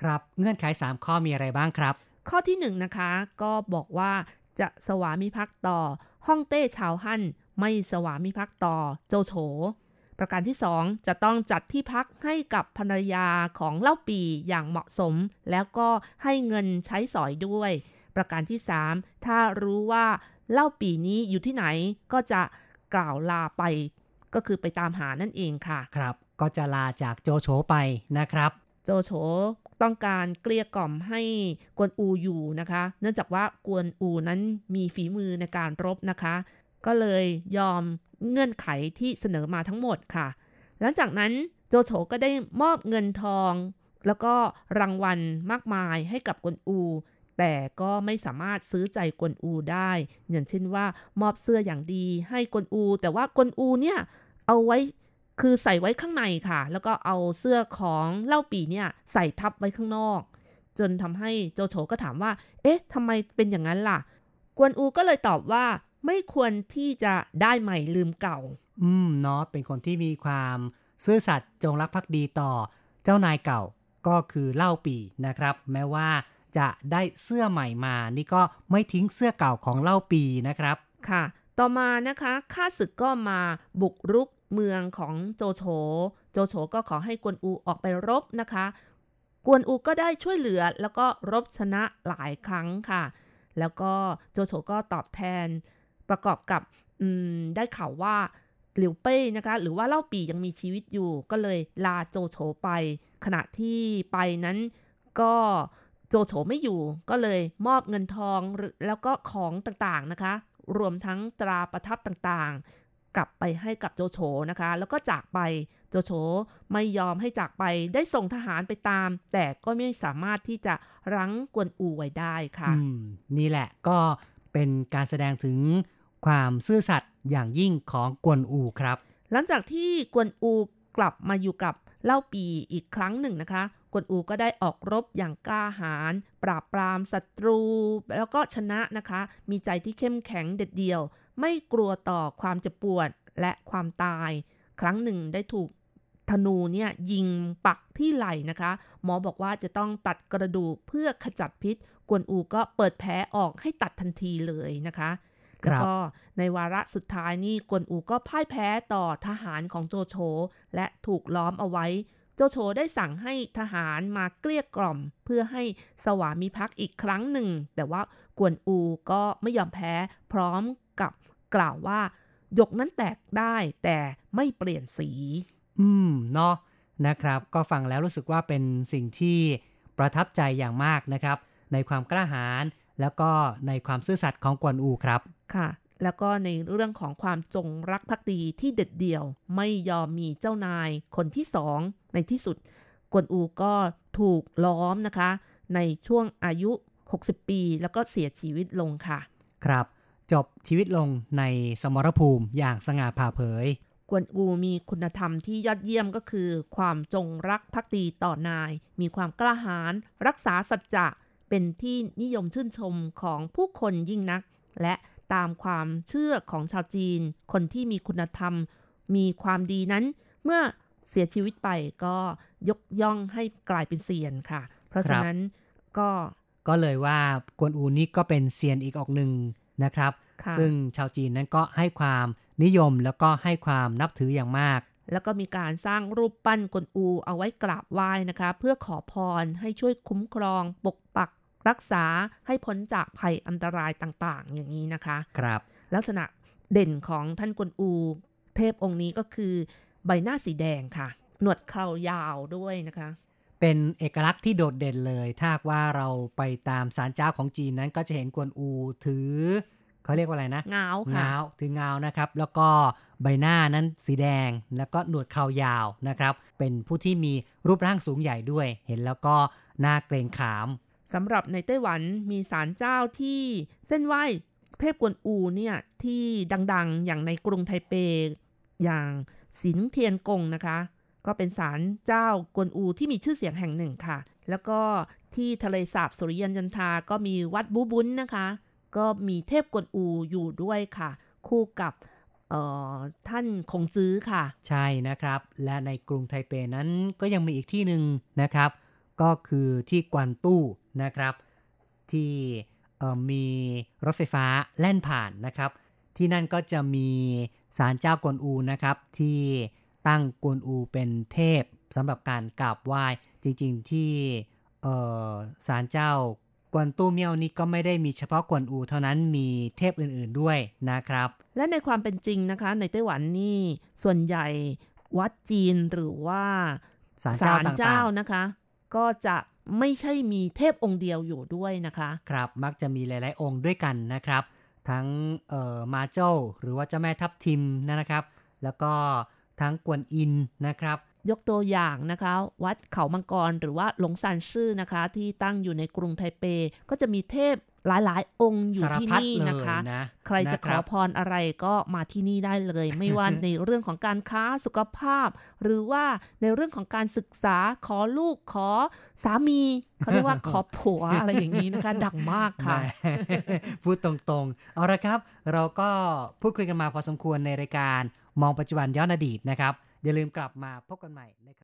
ครับเงื่อนไข 3 ข้อมีอะไรบ้างครับ ข้อที่1นงนะคะก็บอกว่าจะสวามิภักดิ์ต่อฮ่องเต้ชาวฮั่นไม่สวามิภักดิ์ต่อโจโฉประการที่ 2 จะต้องจัดที่พักให้กับภรรยาของเล่าปีอย่างเหมาะสม แล้วก็ให้เงินใช้สอยด้วย ประการที่ 3 ถ้ารู้ว่าเล่าปีนี้อยู่ที่ไหนก็จะกล่าวลาไป ก็คือไปตามหานั่นเองค่ะ ครับ ก็จะลาจากโจโฉไปนะครับ โจโฉต้องการเกลี้ยกล่อมให้กวนอูอยู่นะคะ เนื่องจากว่ากวนอูนั้นมีฝีมือในการรบนะคะ ก็เลยยอมเงื่อนไขที่เสนอมาทั้งหมดค่ะ หลังจากนั้นโจโฉก็ได้มอบเงินทอง แล้วก็รางวัลมากมายให้กับกวนอู แต่ก็ไม่สามารถซื้อใจกวนอูได้อย่างเช่นว่ามอบเสื้ออย่างดีให้กวนอู แต่ว่ากวนอูเนี่ยเอาไว้ คือใส่ไว้ข้างในค่ะ แล้วก็เอาเสื้อของเล่าปีเนี่ยใส่ทับไว้ข้างนอก จนทำให้โจโฉก็ถามว่า เอ๊ะทำไมเป็นอย่างนั้นล่ะ กวนอูก็เลยตอบว่าไม่ควรที่จะได้ใหม่ลืมเก่า อืมเนาะเป็นคนที่มีความซื่อสัตย์จงรักภักดีต่อ เจ้านายเก่าก็คือเล่าปีนะครับ แม้ว่าจะได้เสื้อใหม่มา นี่ก็ไม่ทิ้งเสื้อเก่าของเล่าปีนะครับ ค่ะ ต่อมานะคะ ข้าศึกก็มาบุกรุก เมืองของโจโฉ โจโฉก็ขอให้กวนอูออกไปรบนะคะ กวนอูก็ได้ช่วยเหลือแล้วก็รบชนะหลายครั้งค่ะ แล้วก็โจโฉก็ตอบแทนประกอบกับได้ข่าวว่าหลิวเป้นะคะ หรือว่าเล่าปียังมีชีวิตอยู่ ก็เลยลาโจโฉไป ขณะที่ไปนั้นก็โจโฉไม่อยู่ ก็เลยมอบเงินทองแล้วก็ของต่างๆนะคะ รวมทั้งตราประทับต่างๆ กลับไปให้กับโจโฉนะคะ แล้วก็จากไปโจโฉไม่ยอมให้จากไปได้ส่งทหารไปตาม แต่ก็ไม่สามารถที่จะรั้งกวนอูไว้ได้ค่ะนี่แหละก็เป็นการแสดงถึงความซื่อสัตย์อย่างยิ่งของกวนอูครับ หลังจากที่กวนอูกลับมาอยู่กับเล่าปีอีกครั้งหนึ่งนะคะ กวนอูก็ได้ออกรบอย่างกล้าหาญปราบปรามศัตรู แล้วก็ชนะนะคะ มีใจที่เข้มแข็งเด็ดเดี่ยว ไม่กลัวต่อความเจ็บปวดและความตาย ครั้งหนึ่งได้ถูกธนูเนี่ยยิงปักที่ไหล่นะคะ หมอบอกว่าจะต้องตัดกระดูกเพื่อขจัดพิษ กวนอูก็เปิดแผลออกให้ตัดทันทีเลยนะคะแล้วก็ในวาระสุดท้ายนี่กวนอูก็พ่ายแพ้ต่อทหารของโจโฉและถูกล้อมเอาไว้ โจโฉได้สั่งให้ทหารมาเกลี้ยกล่อม เพื่อให้สวามิภักดิ์อีกครั้งหนึ่ง แต่ว่ากวนอูก็ไม่ยอมแพ้พร้อมกับกล่าวว่ายกนั้นแตกได้แต่ไม่เปลี่ยนสี อืมเนาะนะครับ ก็ฟังแล้วรู้สึกว่าเป็นสิ่งที่ประทับใจอย่างมากนะครับ ในความกล้าหาญแล้วก็ในความซื่อสัตย์ของกวนอูครับค่ะ แล้วก็ในเรื่องของความจงรักภักดีที่เด็ดเดี่ยว ไม่ยอมมีเจ้านายคนที่สอง ในที่สุด กวนอูก็ถูกล้อมนะคะ ในช่วงอายุ 60 ปี แล้วก็เสียชีวิตลงค่ะ ครับ จบชีวิตลงในสมรภูมิอย่างสง่าผ่าเผย กวนอูมีคุณธรรมที่ยอดเยี่ยมก็คือ ความจงรักภักดีต่อนาย มีความกล้าหาญรักษาสัจจะเป็นที่นิยมชื่นชมของผู้คนยิ่งนัก และตามความเชื่อของชาวจีน คนที่มีคุณธรรม มีความดีนั้น เมื่อ เสียชีวิตไปก็ยกย่องให้กลายเป็นเซียนค่ะ เพราะฉะนั้นก็ก็เลยว่ากวนอูนี่ก็เป็นเซียนอีกออกหนึ่งนะครับ ซึ่งชาวจีนนั้นก็ให้ความนิยมแล้วก็ให้ความนับถืออย่างมาก แล้วก็มีการสร้างรูปปั้นกวนอูเอาไว้กราบไหว้นะคะ เพื่อขอพรให้ช่วยคุ้มครอง ปกปักรักษาให้พ้นจากภัยอันตรายต่างๆ อย่างนี้นะคะ ครับ ลักษณะเด่นของท่านกวนอู เทพองค์นี้ก็คือ ใบหน้าสีแดงค่ะ หนวดเครายาวด้วยนะคะ เป็นเอกลักษณ์ที่โดดเด่นเลย ถ้าว่าเราไปตามศาลเจ้าของจีนนั้นก็จะเห็นกวนอูถือเขาเรียกว่าอะไรนะเงาค่ะเงาถือเงานะครับ แล้วก็ใบหน้านั้นสีแดง แล้วก็หนวดเครายาวนะครับ เป็นผู้ที่มีรูปร่างสูงใหญ่ด้วย เห็นแล้วก็น่าเกรงขามสำหรับในไต้หวันมีศาลเจ้าที่เส้นไหว้เทพกวนอูเนี่ยที่ดังๆ อย่างในกรุงไทเปอย่าง สินเทียนกงนะคะ ก็เป็นศาลเจ้ากวนอูที่มีชื่อเสียงแห่งหนึ่งค่ะ แล้วก็ที่ทะเลสาบสุริยันยันทาก็มีวัดบูบุนนะคะ ก็มีเทพกวนอูอยู่ด้วยค่ะ คู่กับท่านคงจื้อค่ะ ใช่นะครับ และในกรุงไทเปนั้นก็ยังมีอีกที่หนึ่งนะครับ ก็คือที่กวนตู้นะครับ ที่มีรถไฟฟ้าแล่นผ่านนะครับ ที่นั่นก็จะมี ศาลเจ้ากวนอูนะครับ ที่ตั้งกวนอูเป็นเทพสำหรับการกราบไหว้จริงๆที่ศาลเจ้ากวนตู้เมียวนี่ก็ไม่ได้มีเฉพาะกวนอูเท่านั้นมีเทพอื่นๆด้วยนะครับ และในความเป็นจริงนะคะ ในไต้หวันนี่ส่วนใหญ่วัดจีนหรือว่าศาลเจ้าเจ้านะคะ ก็จะไม่ใช่มีเทพองค์เดียวอยู่ด้วยนะคะ ครับมักจะมีหลาย ๆ องค์ด้วยกันนะครับ ทั้งมาเจ้าหรือว่าเจ้าแม่ทับทิมนะครับ แล้วก็ทั้งกวนอินนะครับ ยกตัวอย่างนะคะ วัดเขามังกรหรือว่าหลงซานซื่อนะคะ ที่ตั้งอยู่ในกรุงไทเป ก็จะมีเทพ หลายๆ องค์อยู่ที่นี่นะคะนะใครจะขอพรอะไรก็มาที่นี่ได้เลย ไม่ว่าในเรื่องของการค้าสุขภาพ หรือว่าในเรื่องของการศึกษาขอลูกขอสามีเขาเรียกว่าขอผัวอะไรอย่างนี้นะคะ ดังมากค่ะ พูดตรงๆ เอาละครับ เราก็พูดคุยกันมาพอสมควรในรายการมองปัจจุบันย้อนอดีตนะครับ อย่าลืมกลับมาพบกันใหม่นะครับ